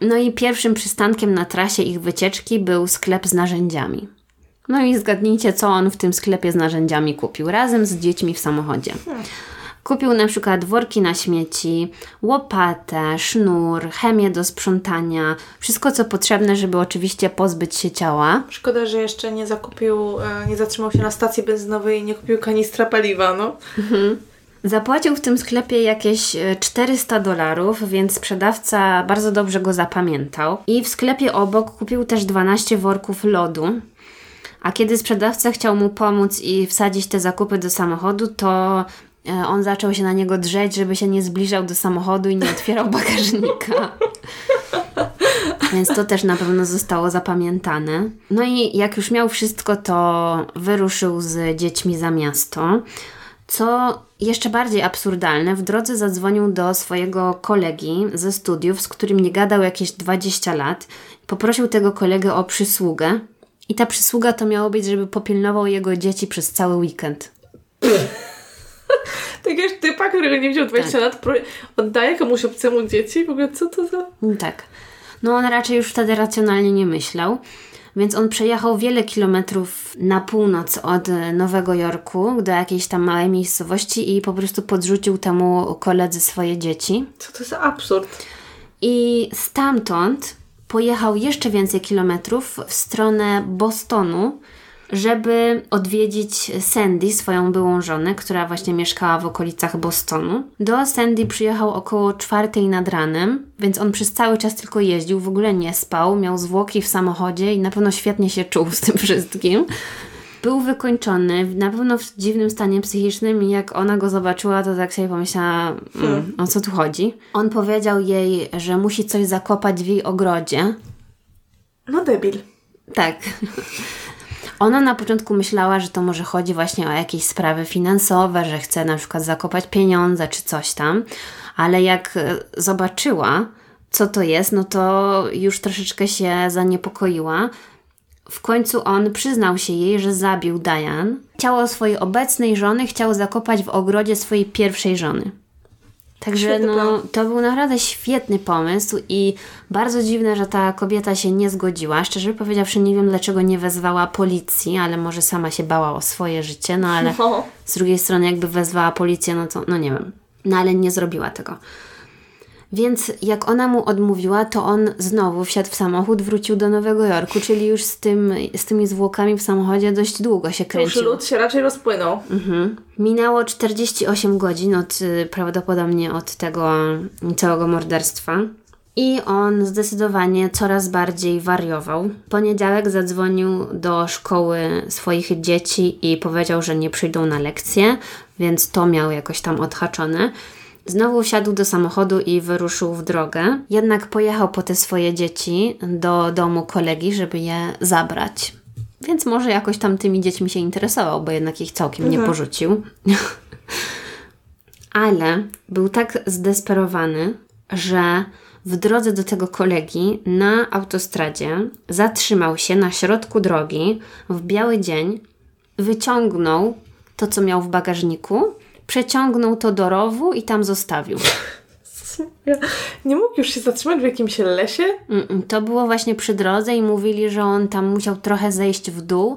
No i pierwszym przystankiem na trasie ich wycieczki był sklep z narzędziami. No i zgadnijcie, co on w tym sklepie z narzędziami kupił, razem z dziećmi w samochodzie. Hmm. Kupił na przykład worki na śmieci, łopatę, sznur, chemię do sprzątania, wszystko co potrzebne, żeby oczywiście pozbyć się ciała. Szkoda, że jeszcze nie zakupił, e, nie zatrzymał się na stacji benzynowej i nie kupił kanistra paliwa, no. Mhm. Zapłacił w tym sklepie jakieś 400 e, dolarów, więc sprzedawca bardzo dobrze go zapamiętał. I w sklepie obok kupił też 12 worków lodu. A kiedy sprzedawca chciał mu pomóc i wsadzić te zakupy do samochodu, to on zaczął się na niego drzeć, żeby się nie zbliżał do samochodu i nie otwierał bagażnika. Więc to też na pewno zostało zapamiętane. No i jak już miał wszystko, to wyruszył z dziećmi za miasto. Co jeszcze bardziej absurdalne, w drodze zadzwonił do swojego kolegi ze studiów, z którym nie gadał jakieś 20 lat. Poprosił tego kolegę o przysługę. I ta przysługa to miało być, żeby popilnował jego dzieci przez cały weekend. Takiegoś typa, którego nie widział 20 tak. lat, oddaje komuś obcemu dzieci? W ogóle co to za... Tak. No on raczej już wtedy racjonalnie nie myślał. Więc on przejechał wiele kilometrów na północ od Nowego Jorku do jakiejś tam małej miejscowości i po prostu podrzucił temu koledzy swoje dzieci. Co to za absurd? I stamtąd pojechał jeszcze więcej kilometrów w stronę Bostonu, żeby odwiedzić Sandy, swoją byłą żonę, która właśnie mieszkała w okolicach Bostonu. Do Sandy przyjechał około czwartej nad ranem, więc on przez cały czas tylko jeździł, w ogóle nie spał, miał zwłoki w samochodzie i na pewno świetnie się czuł z tym wszystkim. Był wykończony, na pewno w dziwnym stanie psychicznym i jak ona go zobaczyła, to tak sobie pomyślała, mm, o co tu chodzi. On powiedział jej, że musi coś zakopać w jej ogrodzie. No debil. Tak. Ona na początku myślała, że to może chodzi właśnie o jakieś sprawy finansowe, że chce na przykład zakopać pieniądze czy coś tam, ale jak e, zobaczyła, co to jest, no to już troszeczkę się zaniepokoiła. W końcu on przyznał się jej, że zabił Diane. Ciało swojej obecnej żony chciał zakopać w ogrodzie swojej pierwszej żony. Także no, to był naprawdę świetny pomysł i bardzo dziwne, że ta kobieta się nie zgodziła. Szczerze powiedziawszy, nie wiem dlaczego nie wezwała policji, ale może sama się bała o swoje życie, no ale no. z drugiej strony jakby wezwała policję, no to no nie wiem. No ale nie zrobiła tego. Więc jak ona mu odmówiła, to on znowu wsiadł w samochód, wrócił do Nowego Jorku, czyli już z, tym, z tymi zwłokami w samochodzie dość długo się kręcił. Już lód się raczej rozpłynął. Mhm. Minęło 48 godzin od, y, prawdopodobnie od tego całego morderstwa. I on zdecydowanie coraz bardziej wariował. W poniedziałek zadzwonił do szkoły swoich dzieci i powiedział, że nie przyjdą na lekcje, więc to miał jakoś tam odhaczone. Znowu wsiadł do samochodu i wyruszył w drogę. Jednak pojechał po te swoje dzieci do domu kolegi, żeby je zabrać. Więc może jakoś tam tymi dziećmi się interesował, bo jednak ich całkiem mhm. nie porzucił. Ale był tak zdesperowany, że w drodze do tego kolegi na autostradzie zatrzymał się na środku drogi w biały dzień, wyciągnął to, co miał w bagażniku przeciągnął to do rowu i tam zostawił. Nie mógł już się zatrzymać w jakimś lesie? To było właśnie przy drodze i mówili, że on tam musiał trochę zejść w dół,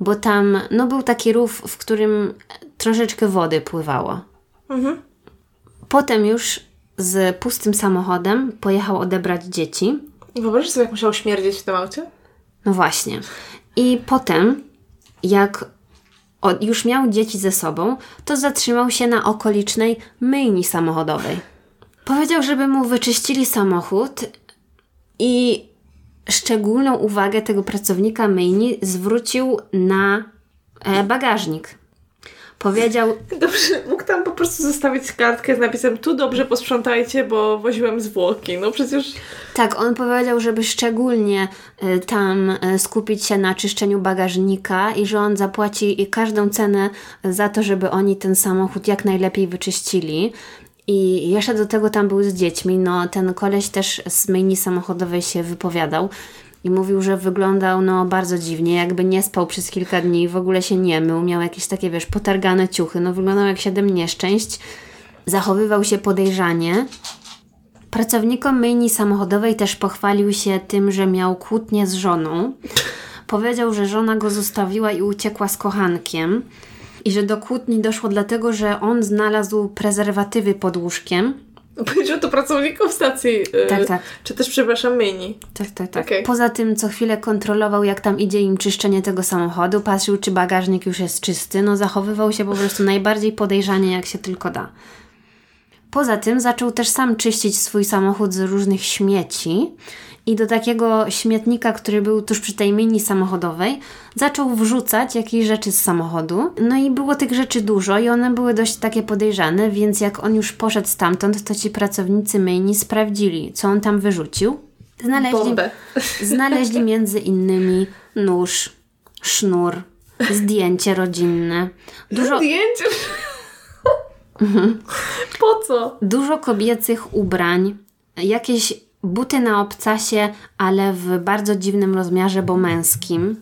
bo tam no, był taki rów, w którym troszeczkę wody pływało. Mhm. Potem już z pustym samochodem pojechał odebrać dzieci. I wyobraź sobie, jak musiał śmierdzieć w tym aucie? No właśnie. I potem, jak już miał dzieci ze sobą, to zatrzymał się na okolicznej myjni samochodowej. Powiedział, żeby mu wyczyścili samochód i szczególną uwagę tego pracownika myjni zwrócił na e, bagażnik. Powiedział. Dobrze, mógł tam po prostu zostawić kartkę z napisem tu dobrze posprzątajcie, bo woziłem zwłoki. No przecież. Tak, on powiedział, żeby szczególnie y, tam y, skupić się na czyszczeniu bagażnika i że on zapłaci każdą cenę za to, żeby oni ten samochód jak najlepiej wyczyścili. I jeszcze do tego tam był z dziećmi. No, ten koleś też z myjni samochodowej się wypowiadał i mówił, że wyglądał no bardzo dziwnie, jakby nie spał przez kilka dni, w ogóle się nie mył, miał jakieś takie, wiesz, potargane ciuchy, no wyglądał jak siedem nieszczęść, zachowywał się podejrzanie. Pracownikom myjni samochodowej też pochwalił się tym, że miał kłótnię z żoną. Powiedział, że żona go zostawiła i uciekła z kochankiem i że do kłótni doszło dlatego, że on znalazł prezerwatywy pod łóżkiem Powiedział to pracowników stacji. Yy, tak, tak. Czy też, przepraszam, myjni. Tak, tak, tak. Okay. Poza tym co chwilę kontrolował, jak tam idzie im czyszczenie tego samochodu, patrzył, czy bagażnik już jest czysty. No, zachowywał się po prostu najbardziej podejrzanie, jak się tylko da. Poza tym zaczął też sam czyścić swój samochód z różnych śmieci i do takiego śmietnika, który był tuż przy tej mini samochodowej, zaczął wrzucać jakieś rzeczy z samochodu. No i było tych rzeczy dużo i one były dość takie podejrzane, więc jak on już poszedł stamtąd, to ci pracownicy myjni sprawdzili, co on tam wyrzucił. Znaleźli, znaleźli między innymi nóż, sznur, zdjęcie rodzinne. Dużo... Zdjęcie? Po co? Dużo kobiecych ubrań, jakieś buty na obcasie, ale w bardzo dziwnym rozmiarze, bo męskim.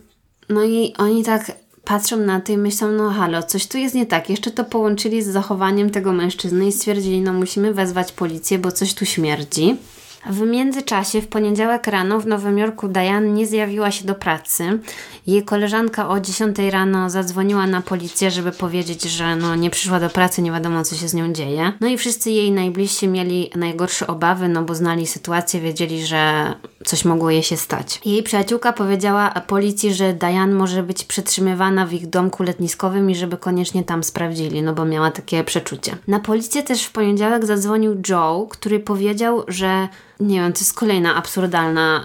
No i oni tak patrzą na to i myślą, no halo, coś tu jest nie tak. Jeszcze to połączyli z zachowaniem tego mężczyzny i stwierdzili, no musimy wezwać policję, bo coś tu śmierdzi. W międzyczasie, w poniedziałek rano w Nowym Jorku Diane nie zjawiła się do pracy. Jej koleżanka o 10 rano zadzwoniła na policję, żeby powiedzieć, że no, nie przyszła do pracy, nie wiadomo co się z nią dzieje. No i wszyscy jej najbliżsi mieli najgorsze obawy, no bo znali sytuację, wiedzieli, że coś mogło jej się stać. Jej przyjaciółka powiedziała policji, że Diane może być przetrzymywana w ich domku letniskowym i żeby koniecznie tam sprawdzili, no bo miała takie przeczucie. Na policję też w poniedziałek zadzwonił Joe, który powiedział, że nie wiem, to jest kolejna absurdalna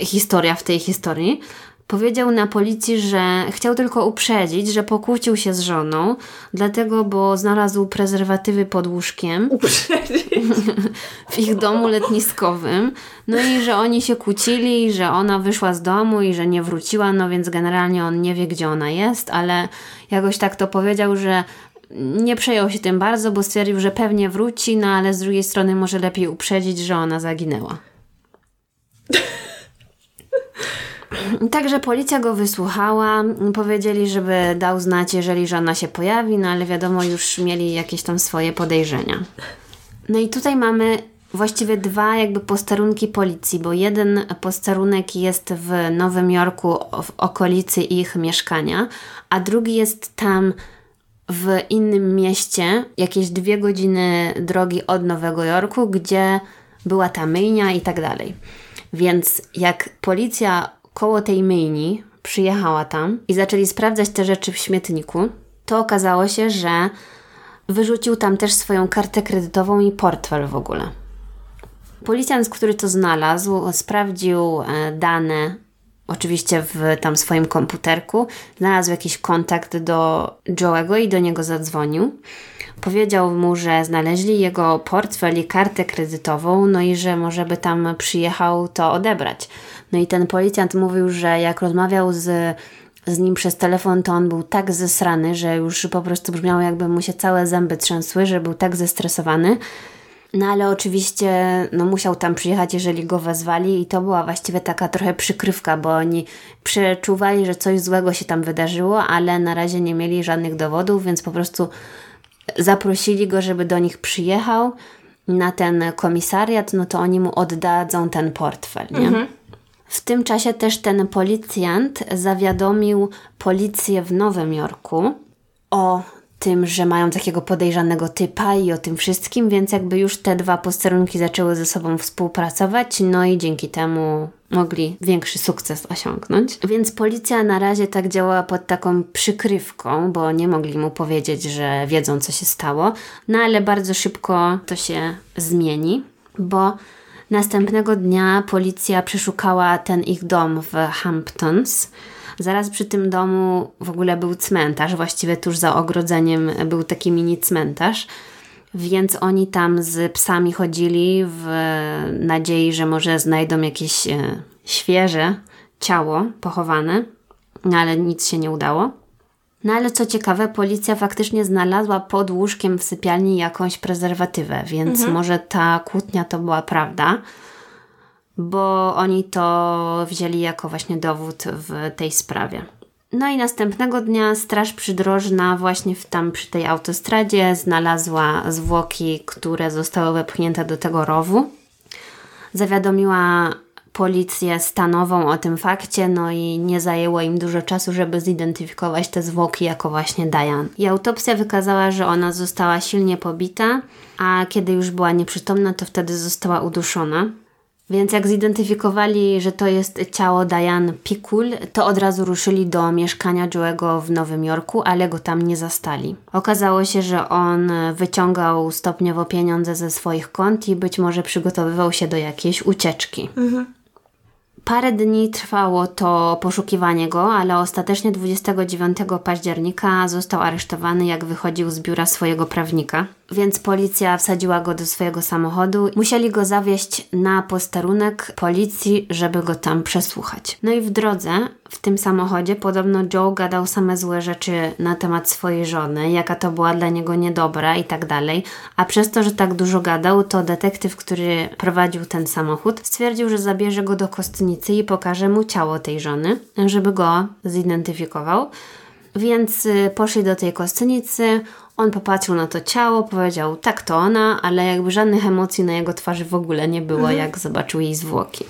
e, historia w tej historii. Powiedział na policji, że chciał tylko uprzedzić, że pokłócił się z żoną, dlatego, bo znalazł prezerwatywy pod łóżkiem w ich domu letniskowym. No i że oni się kłócili, że ona wyszła z domu i że nie wróciła, no więc generalnie on nie wie, gdzie ona jest, ale jakoś tak to powiedział, że nie przejął się tym bardzo, bo stwierdził, że pewnie wróci, no ale z drugiej strony może lepiej uprzedzić, że ona zaginęła. Także policja go wysłuchała, powiedzieli, żeby dał znać, jeżeli żona się pojawi, no ale wiadomo, już mieli jakieś tam swoje podejrzenia. No i tutaj mamy właściwie dwa jakby posterunki policji, bo jeden posterunek jest w Nowym Jorku, w okolicy ich mieszkania, a drugi jest tam w innym mieście, jakieś dwie godziny drogi od Nowego Jorku, gdzie była ta myjnia i tak dalej. Więc jak policja koło tej myjni przyjechała tam i zaczęli sprawdzać te rzeczy w śmietniku, to okazało się, że wyrzucił tam też swoją kartę kredytową i portfel w ogóle. Policjant, który to znalazł, sprawdził e, dane oczywiście w tam swoim komputerku, znalazł jakiś kontakt do Joe'ego i do niego zadzwonił. Powiedział mu, że znaleźli jego portfel i kartę kredytową, no i że może by tam przyjechał to odebrać. No i ten policjant mówił, że jak rozmawiał z, z nim przez telefon, to on był tak zesrany, że już po prostu brzmiało jakby mu się całe zęby trzęsły, że był tak zestresowany, no ale oczywiście no, musiał tam przyjechać, jeżeli go wezwali i to była właściwie taka trochę przykrywka, bo oni przeczuwali, że coś złego się tam wydarzyło, ale na razie nie mieli żadnych dowodów, więc po prostu zaprosili go, żeby do nich przyjechał na ten komisariat, no to oni mu oddadzą ten portfel, nie? Mhm. W tym czasie też ten policjant zawiadomił policję w Nowym Jorku o tym, że mają takiego podejrzanego typa i o tym wszystkim, więc jakby już te dwa posterunki zaczęły ze sobą współpracować, no i dzięki temu mogli większy sukces osiągnąć. Więc policja na razie tak działała pod taką przykrywką, bo nie mogli mu powiedzieć, że wiedzą, co się stało. No ale bardzo szybko to się zmieni, bo następnego dnia policja przeszukała ten ich dom w Hamptons. Zaraz przy tym domu w ogóle był cmentarz, właściwie tuż za ogrodzeniem był taki mini cmentarz. Więc oni tam z psami chodzili w nadziei, że może znajdą jakieś e, świeże ciało pochowane, no ale nic się nie udało. No ale co ciekawe, policja faktycznie znalazła pod łóżkiem w sypialni jakąś prezerwatywę, więc mhm. może ta kłótnia to była prawda, bo oni to wzięli jako właśnie dowód w tej sprawie. No i następnego dnia Straż Przydrożna właśnie w, tam przy tej autostradzie znalazła zwłoki, które zostały wepchnięte do tego rowu. Zawiadomiła policję stanową o tym fakcie, no i nie zajęło im dużo czasu, żeby zidentyfikować te zwłoki jako właśnie Diane. I autopsja wykazała, że ona została silnie pobita, a kiedy już była nieprzytomna, to wtedy została uduszona. Więc jak zidentyfikowali, że to jest ciało Diane Pikul, to od razu ruszyli do mieszkania Joe'ego w Nowym Jorku, ale go tam nie zastali. Okazało się, że on wyciągał stopniowo pieniądze ze swoich kont i być może przygotowywał się do jakiejś ucieczki. Mhm. Parę dni trwało to poszukiwanie go, ale ostatecznie 29 października został aresztowany, jak wychodził z biura swojego prawnika. Więc policja wsadziła go do swojego samochodu. Musieli go zawieźć na posterunek policji, żeby go tam przesłuchać. No i w drodze, w tym samochodzie, podobno Joe gadał same złe rzeczy na temat swojej żony, jaka to była dla niego niedobra i tak dalej. A przez to, że tak dużo gadał, to detektyw, który prowadził ten samochód, stwierdził, że zabierze go do kostnicy i pokaże mu ciało tej żony, żeby go zidentyfikował. Więc y, poszli do tej kostnicy, on popatrzył na to ciało, powiedział, tak to ona, ale jakby żadnych emocji na jego twarzy w ogóle nie było, mhm. jak zobaczył jej zwłoki.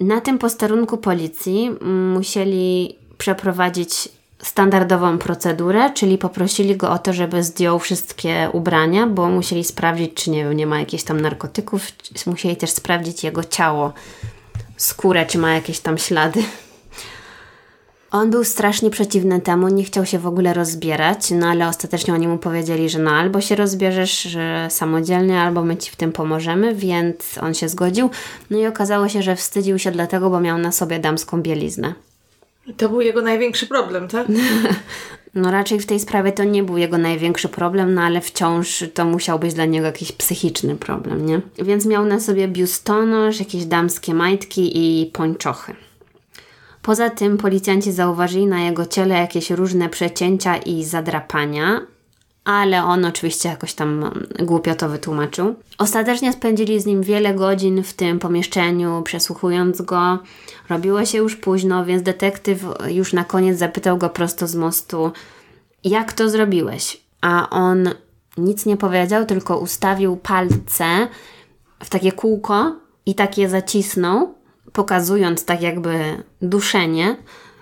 Na tym posterunku policji musieli przeprowadzić standardową procedurę, czyli poprosili go o to, żeby zdjął wszystkie ubrania, bo musieli sprawdzić, czy nie, nie ma jakichś tam narkotyków, musieli też sprawdzić jego ciało, skórę, czy ma jakieś tam ślady. On był strasznie przeciwny temu, nie chciał się w ogóle rozbierać, no ale ostatecznie oni mu powiedzieli, że no albo się rozbierzesz że samodzielnie, albo my ci w tym pomożemy, więc on się zgodził. No i okazało się, że wstydził się dlatego, bo miał na sobie damską bieliznę. To był jego największy problem, tak? No raczej w tej sprawie to nie był jego największy problem, no ale wciąż to musiał być dla niego jakiś psychiczny problem, nie? Więc miał na sobie biustonosz, jakieś damskie majtki i pończochy. Poza tym policjanci zauważyli na jego ciele jakieś różne przecięcia i zadrapania, ale on oczywiście jakoś tam głupio to wytłumaczył. Ostatecznie spędzili z nim wiele godzin w tym pomieszczeniu, przesłuchując go. Robiło się już późno, więc detektyw już na koniec zapytał go prosto z mostu: Jak to zrobiłeś? A on nic nie powiedział, tylko ustawił palce w takie kółko i takie zacisnął pokazując tak jakby duszenie,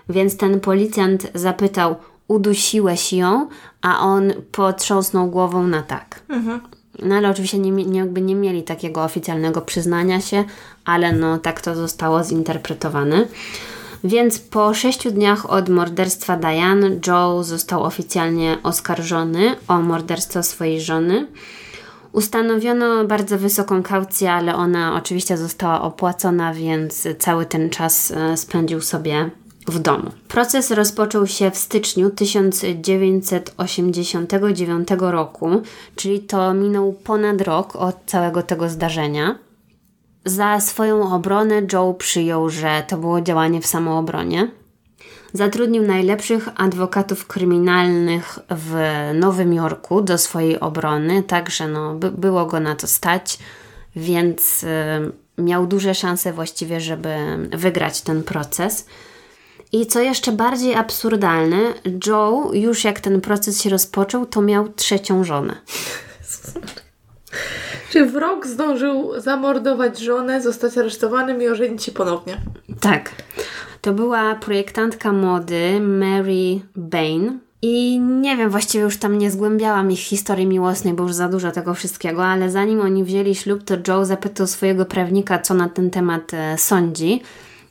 więc ten policjant zapytał, udusiłeś ją, a on potrząsnął głową na tak. Mhm. No ale oczywiście nie, nie, jakby nie mieli takiego oficjalnego przyznania się, ale no tak to zostało zinterpretowane. Więc po sześciu dniach od morderstwa Diane, Joe został oficjalnie oskarżony o morderstwo swojej żony. Ustanowiono bardzo wysoką kaucję, ale ona oczywiście została opłacona, więc cały ten czas e, spędził sobie w domu. Proces rozpoczął się w styczniu 1989 roku, czyli to minął ponad rok od całego tego zdarzenia. Za swoją obronę Joe przyjął, że to było działanie w samoobronie. Zatrudnił najlepszych adwokatów kryminalnych w Nowym Jorku do swojej obrony, także no, by, było go na to stać, więc y, miał duże szanse właściwie, żeby wygrać ten proces. I co jeszcze bardziej absurdalne, Joe, już jak ten proces się rozpoczął, to miał trzecią żonę. Czy wrog zdążył zamordować żonę, zostać aresztowanym i ożenić się ponownie? Tak. To była projektantka mody Mary Bain. I nie wiem, właściwie już tam nie zgłębiałam ich historii miłosnej, bo już za dużo tego wszystkiego, ale zanim oni wzięli ślub, to Joe zapytał swojego prawnika, co na ten temat e, sądzi.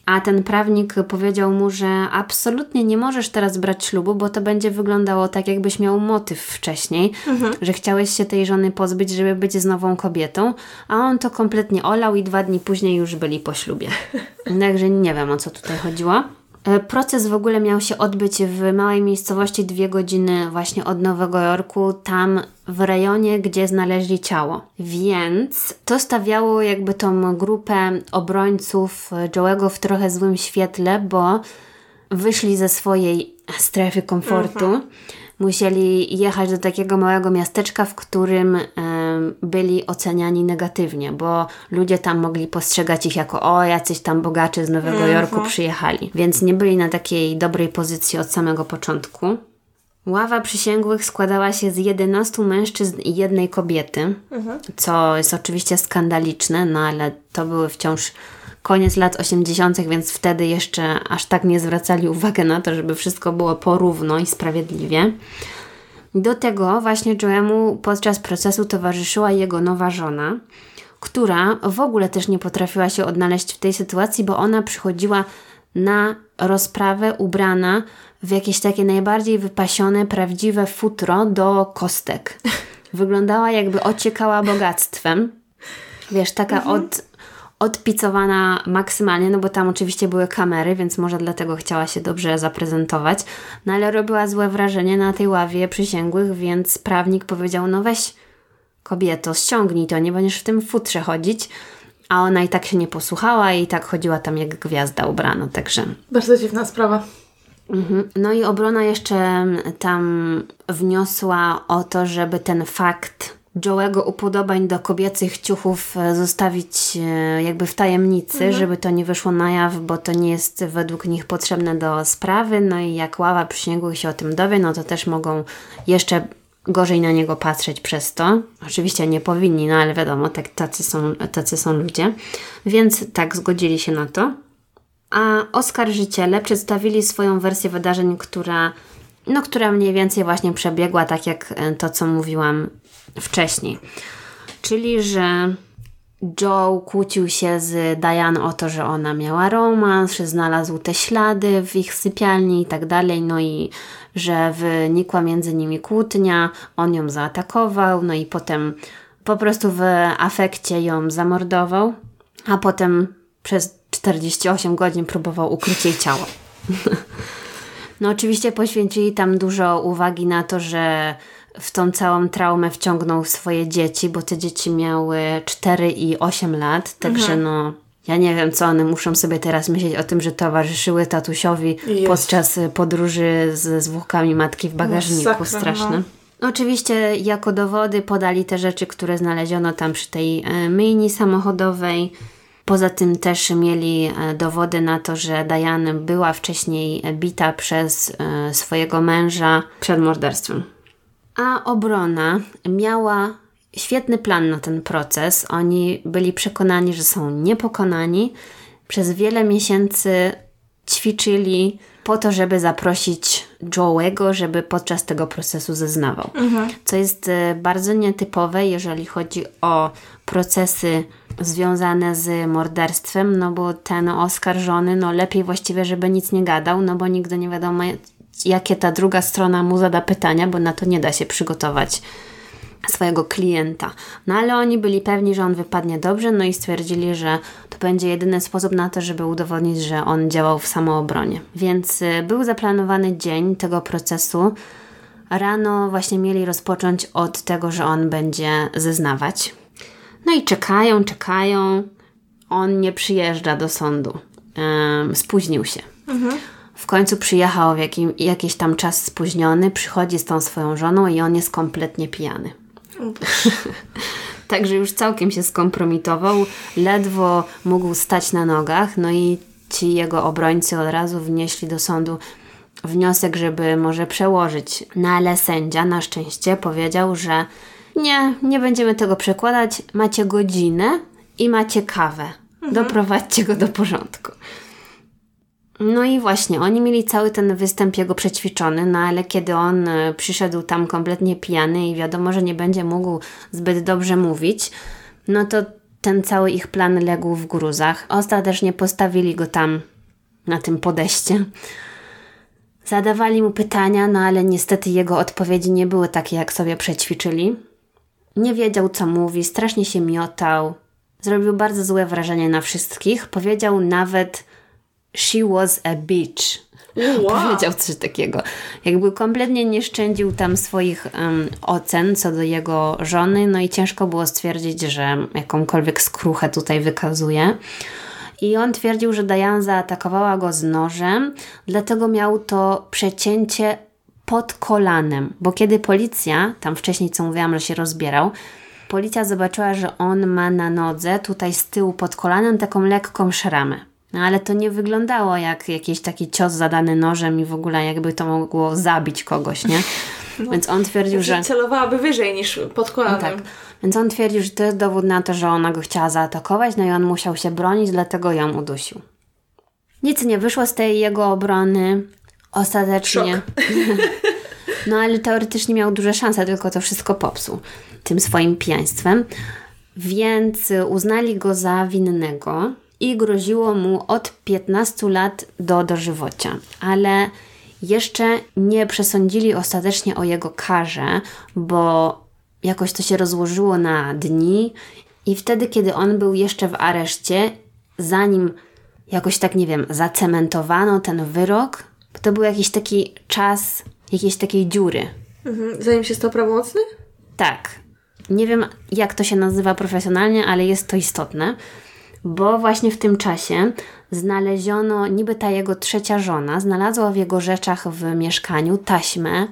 A ten prawnik powiedział mu, że absolutnie nie możesz teraz brać ślubu, bo to będzie wyglądało tak, jakbyś miał motyw wcześniej, mhm. że chciałeś się tej żony pozbyć, żeby być z nową kobietą, a on to kompletnie olał i dwa dni później już byli po ślubie. Także nie wiem o co tutaj chodziło. E, proces w ogóle miał się odbyć w małej miejscowości dwie godziny właśnie od Nowego Jorku, tam w rejonie, gdzie znaleźli ciało. Więc to stawiało jakby tą grupę obrońców Joe'ego w trochę złym świetle, bo wyszli ze swojej strefy komfortu. Mhm musieli jechać do takiego małego miasteczka, w którym byli oceniani negatywnie, bo ludzie tam mogli postrzegać ich jako o, jacyś tam bogacze z Nowego mhm. Jorku przyjechali. Więc nie byli na takiej dobrej pozycji od samego początku. Ława przysięgłych składała się z 11 mężczyzn i jednej kobiety, mhm. co jest oczywiście skandaliczne, no ale to były wciąż koniec lat 80., więc wtedy jeszcze aż tak nie zwracali uwagi na to, żeby wszystko było porówno i sprawiedliwie. Do tego właśnie Joemu podczas procesu towarzyszyła jego nowa żona, która w ogóle też nie potrafiła się odnaleźć w tej sytuacji, bo ona przychodziła na rozprawę ubrana w jakieś takie najbardziej wypasione, prawdziwe futro do kostek. Wyglądała jakby ociekała bogactwem. Wiesz, taka mhm. od odpicowana maksymalnie, no bo tam oczywiście były kamery, więc może dlatego chciała się dobrze zaprezentować, no ale robiła złe wrażenie na tej ławie przysięgłych, więc prawnik powiedział, no weź kobieto, ściągnij to, nie będziesz w tym futrze chodzić, a ona i tak się nie posłuchała i tak chodziła tam jak gwiazda ubrana, także... Bardzo dziwna sprawa. Mhm. No i obrona jeszcze tam wniosła o to, żeby ten fakt Joe'ego upodobań do kobiecych ciuchów e, zostawić e, jakby w tajemnicy, mhm. żeby to nie wyszło na jaw, bo to nie jest według nich potrzebne do sprawy. No i jak ława przysięgłych się o tym dowie, no to też mogą jeszcze gorzej na niego patrzeć przez to. Oczywiście nie powinni, no ale wiadomo, tak, tacy, są, tacy są ludzie. Więc tak, zgodzili się na to. A oskarżyciele przedstawili swoją wersję wydarzeń, która, no, która mniej więcej właśnie przebiegła tak jak e, to, co mówiłam wcześniej. Czyli, że Joe kłócił się z Diane o to, że ona miała romans, że znalazł te ślady w ich sypialni i tak dalej, no i że wynikła między nimi kłótnia, on ją zaatakował, no i potem po prostu w afekcie ją zamordował, a potem przez 48 godzin próbował ukryć jej ciało. no oczywiście poświęcili tam dużo uwagi na to, że w tą całą traumę wciągnął swoje dzieci, bo te dzieci miały 4 i 8 lat, także mhm. no ja nie wiem, co one muszą sobie teraz myśleć o tym, że towarzyszyły tatusiowi Jest. podczas podróży z zwłokami matki w bagażniku. Masakra, Straszne. No. Oczywiście jako dowody podali te rzeczy, które znaleziono tam przy tej e, myjni samochodowej. Poza tym też mieli e, dowody na to, że Diane była wcześniej bita przez swojego męża przed morderstwem. A obrona miała świetny plan na ten proces. Oni byli przekonani, że są niepokonani. Przez wiele miesięcy ćwiczyli po to, żeby zaprosić Joe'ego, żeby podczas tego procesu zeznawał. Mhm. Co jest e, bardzo nietypowe, jeżeli chodzi o procesy związane z morderstwem, no bo ten oskarżony, no lepiej właściwie, żeby nic nie gadał, no bo nigdy nie wiadomo, jakie ta druga strona mu zada pytania, bo na to nie da się przygotować swojego klienta. No ale oni byli pewni, że on wypadnie dobrze, no i stwierdzili, że to będzie jedyny sposób na to, żeby udowodnić, że on działał w samoobronie. Więc y, był zaplanowany dzień tego procesu. Rano właśnie mieli rozpocząć od tego, że on będzie zeznawać. No i czekają, czekają. On nie przyjeżdża do sądu. spóźnił się. Mhm. W końcu przyjechał w jakim, jakiś tam czas spóźniony, przychodzi z tą swoją żoną i on jest kompletnie pijany. Także już całkiem się skompromitował, ledwo mógł stać na nogach, no i ci jego obrońcy od razu wnieśli do sądu wniosek, żeby może przełożyć. No ale sędzia na szczęście powiedział, że nie, nie będziemy tego przekładać, macie godzinę i macie kawę. Mhm. Doprowadźcie go do porządku. No i właśnie, oni mieli cały ten występ jego przećwiczony, no ale kiedy on e, przyszedł tam kompletnie pijany i wiadomo, że nie będzie mógł zbyt dobrze mówić, no to ten cały ich plan legł w gruzach. Ostatecznie postawili go tam na tym podeście. Zadawali mu pytania, no ale niestety jego odpowiedzi nie były takie, jak sobie przećwiczyli. Nie wiedział, co mówi, strasznie się miotał. Zrobił bardzo złe wrażenie na wszystkich. Powiedział nawet she was a bitch. Wow. Powiedział coś takiego. Jakby kompletnie nie szczędził tam swoich um, ocen co do jego żony, no i ciężko było stwierdzić, że jakąkolwiek skruchę tutaj wykazuje. I on twierdził, że Diane zaatakowała go z nożem, dlatego miał to przecięcie pod kolanem, bo kiedy policja, tam wcześniej co mówiłam, że się rozbierał, policja zobaczyła, że on ma na nodze, tutaj z tyłu pod kolanem, taką lekką szramę. No ale to nie wyglądało jak jakiś taki cios zadany nożem i w ogóle jakby to mogło zabić kogoś, nie? No. Więc on twierdził, że... Celowałaby wyżej niż pod kolanem. No tak. Więc on twierdził, że to jest dowód na to, że ona go chciała zaatakować, no i on musiał się bronić, dlatego ją udusił. Nic nie wyszło z tej jego obrony. Ostatecznie. No ale teoretycznie miał duże szanse, tylko to wszystko popsuł tym swoim pijaństwem. Więc uznali go za winnego i groziło mu od 15 lat do dożywocia. Ale jeszcze nie przesądzili ostatecznie o jego karze, bo jakoś to się rozłożyło na dni i wtedy, kiedy on był jeszcze w areszcie, zanim jakoś tak, nie wiem, zacementowano ten wyrok, to był jakiś taki czas jakiejś takiej dziury. Mhm. Zanim się stał prawomocny? Tak. Nie wiem, jak to się nazywa profesjonalnie, ale jest to istotne, bo właśnie w tym czasie znaleziono, niby ta jego trzecia żona, znalazła w jego rzeczach w mieszkaniu taśmę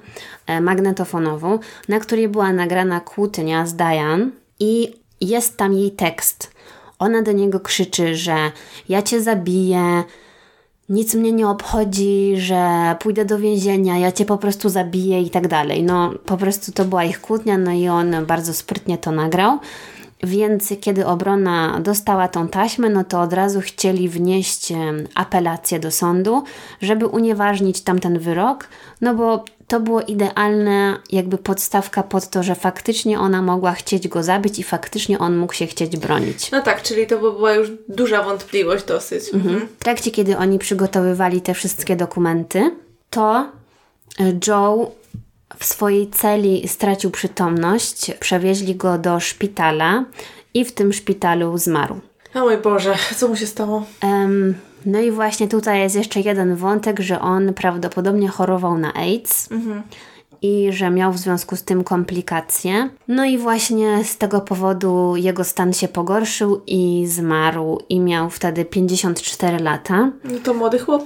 e, magnetofonową, na której była nagrana kłótnia z Diane i jest tam jej tekst. Ona do niego krzyczy, że ja cię zabiję, nic mnie nie obchodzi, że pójdę do więzienia, ja cię po prostu zabiję i tak dalej. No, po prostu to była ich kłótnia, no i on bardzo sprytnie to nagrał. Więc kiedy obrona dostała tą taśmę, no to od razu chcieli wnieść apelację do sądu, żeby unieważnić tamten wyrok, no bo to było idealne jakby podstawka pod to, że faktycznie ona mogła chcieć go zabić i faktycznie on mógł się chcieć bronić. No tak, czyli to by była już duża wątpliwość dosyć. Mhm. W trakcie, kiedy oni przygotowywali te wszystkie dokumenty, to y, Joe w swojej celi stracił przytomność, przewieźli go do szpitala i w tym szpitalu zmarł. O mój Boże, co mu się stało? Em, no i właśnie tutaj jest jeszcze jeden wątek, że on prawdopodobnie chorował na AIDS i że miał w związku z tym komplikacje. No i właśnie z tego powodu jego stan się pogorszył i zmarł i miał wtedy 54 lata. No to młody chłop.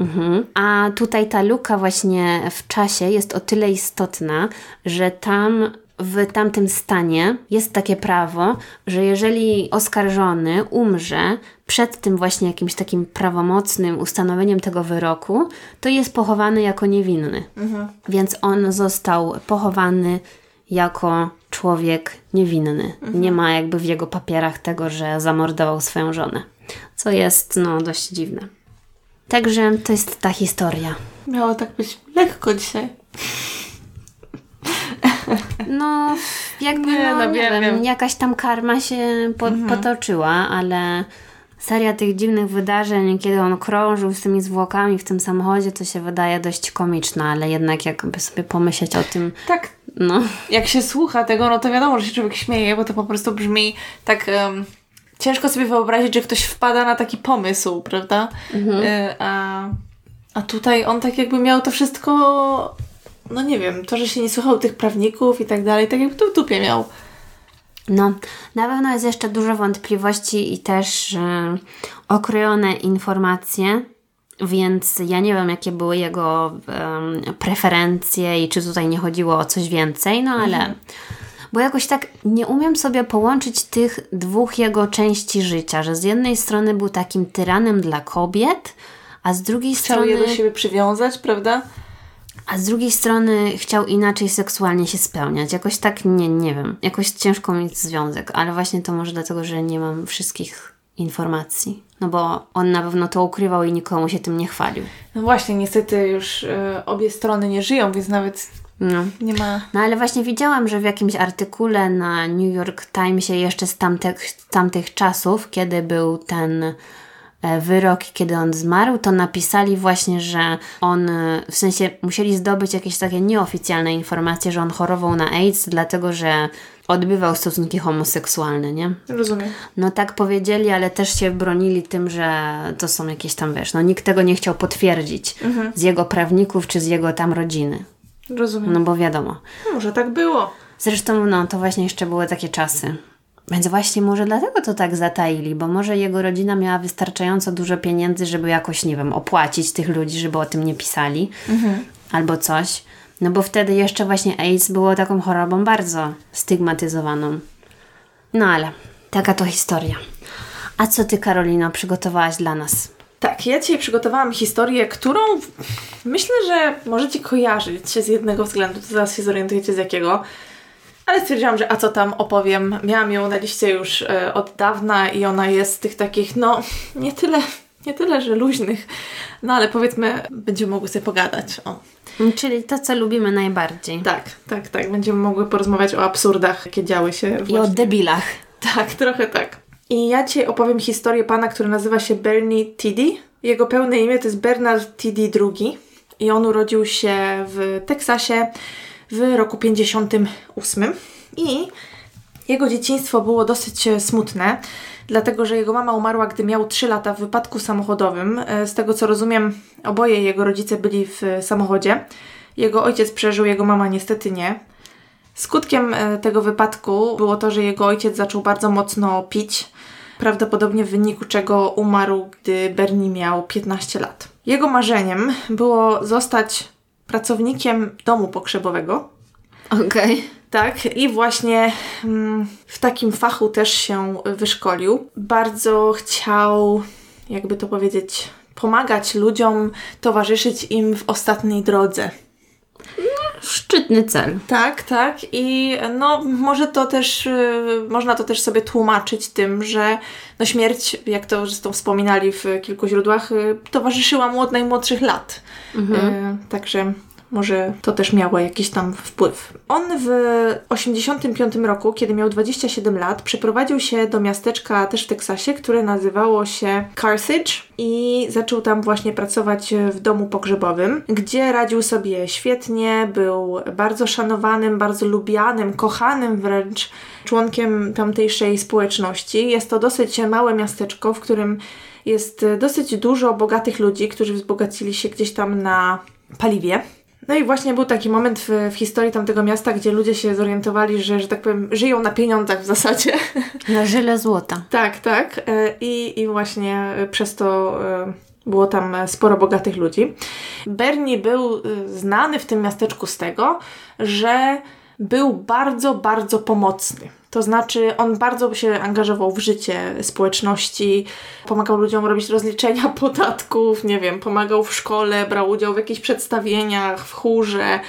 Mhm. A tutaj ta luka właśnie w czasie jest o tyle istotna, że tam w tamtym stanie jest takie prawo, że jeżeli oskarżony umrze przed tym właśnie jakimś takim prawomocnym ustanowieniem tego wyroku, to jest pochowany jako niewinny. Więc on został pochowany jako człowiek niewinny. Nie ma jakby w jego papierach tego, że zamordował swoją żonę. Co jest no dość dziwne. Także to jest ta historia. Miało tak być lekko dzisiaj. No, jakby, Nie, no, no nie wiem, wiem, wiem. jakaś tam karma się po, potoczyła, ale seria tych dziwnych wydarzeń, kiedy on krążył z tymi zwłokami w tym samochodzie, to się wydaje dość komiczna, ale jednak jakby sobie pomyśleć o tym, Tak, no, jak się słucha tego, no to wiadomo, że się człowiek śmieje, bo to po prostu brzmi tak... em, ciężko sobie wyobrazić, że ktoś wpada na taki pomysł, prawda? Y, a, a tutaj on tak jakby miał to wszystko... No nie wiem, to, że się nie słuchał tych prawników i tak dalej, tak jakby to w dupie miał. No, na pewno jest jeszcze dużo wątpliwości i też e, okrojone informacje, więc ja nie wiem, jakie były jego preferencje i czy tutaj nie chodziło o coś więcej, no ale. Bo jakoś tak nie umiem sobie połączyć tych dwóch jego części życia, że z jednej strony był takim tyranem dla kobiet, a z drugiej Chciał strony. je do siebie przywiązać, prawda? A z drugiej strony chciał inaczej seksualnie się spełniać. Jakoś tak, nie, nie wiem. Jakoś ciężko mieć związek, ale właśnie to może dlatego, że nie mam wszystkich informacji. No bo on na pewno to ukrywał i nikomu się tym nie chwalił. No właśnie, niestety już e, obie strony nie żyją, więc nawet No. nie ma... No ale właśnie widziałam, że w jakimś artykule na New York Timesie jeszcze z tamtych, tamtych czasów, kiedy był ten e, wyrok, kiedy on zmarł, to napisali właśnie, że on, e, w sensie musieli zdobyć jakieś takie nieoficjalne informacje, że on chorował na AIDS, dlatego że odbywał stosunki homoseksualne, nie? Rozumiem. No tak powiedzieli, ale też się bronili tym, że to są jakieś tam, wiesz, no nikt tego nie chciał potwierdzić Mhm. z jego prawników czy z jego tam rodziny. Rozumiem. No bo wiadomo. No, może tak było. Zresztą, no to właśnie jeszcze były takie czasy. Więc właśnie może dlatego to tak zataili, bo może jego rodzina miała wystarczająco dużo pieniędzy, żeby jakoś, nie wiem, opłacić tych ludzi, żeby o tym nie pisali albo coś. No bo wtedy jeszcze właśnie AIDS było taką chorobą bardzo stygmatyzowaną. No ale taka to historia. A co ty, Karolino, przygotowałaś dla nas? Tak, ja dzisiaj przygotowałam historię, którą myślę, że możecie kojarzyć z jednego względu, to zaraz się zorientujecie z jakiego. Ale stwierdziłam, że a co tam opowiem. Miałam ją na liście już e, od dawna i ona jest z tych takich, no, nie tyle, nie tyle, że luźnych, no ale powiedzmy, będziemy mogły sobie pogadać. O. Czyli to, co lubimy najbardziej. Tak, tak, tak. Będziemy mogły porozmawiać o absurdach, jakie działy się I o właśnie. debilach. Tak, trochę tak. I ja Ci opowiem historię pana, który nazywa się Bernie Tidy. Jego pełne imię to jest Bernard Tidy II i on urodził się w Teksasie w roku 58. I jego dzieciństwo było dosyć e, smutne, dlatego że jego mama umarła, gdy miał 3 lata w wypadku samochodowym. E, Z tego co rozumiem, oboje jego rodzice byli w e, samochodzie. Jego ojciec przeżył, jego mama niestety nie. Skutkiem tego wypadku było to, że jego ojciec zaczął bardzo mocno pić, prawdopodobnie w wyniku czego umarł, gdy Bernie miał 15 lat. Jego marzeniem było zostać pracownikiem domu pogrzebowego. Okej. Tak, i właśnie mm, w takim fachu też się wyszkolił. Bardzo chciał, jakby to powiedzieć, pomagać ludziom, towarzyszyć im w ostatniej drodze. Szczytny cel. Tak, tak. I no, może to też, y, można to też sobie tłumaczyć tym, że no, śmierć, jak to zresztą wspominali w kilku źródłach, y, towarzyszyła mu od najmłodszych lat. Y, także może to też miało jakiś tam wpływ. On w 85 roku, kiedy miał 27 lat, przeprowadził się do miasteczka też w Teksasie, które nazywało się Carthage i zaczął tam właśnie pracować w domu pogrzebowym, gdzie radził sobie świetnie, był bardzo szanowanym, bardzo lubianym, kochanym wręcz członkiem tamtejszej społeczności. Jest to dosyć małe miasteczko, w którym jest dosyć dużo bogatych ludzi, którzy wzbogacili się gdzieś tam na paliwie. No i właśnie był taki moment w, w historii tamtego miasta, gdzie ludzie się zorientowali, że, że tak powiem, żyją na pieniądzach w zasadzie. Na żyle złota. tak, tak. E, I, I właśnie e, przez to e, było tam sporo bogatych ludzi. Bernie był znany w tym miasteczku z tego, że był bardzo, bardzo pomocny. To znaczy, on bardzo się angażował w życie społeczności, pomagał ludziom robić rozliczenia podatków, nie wiem, pomagał w szkole, brał udział w jakichś przedstawieniach, w chórze,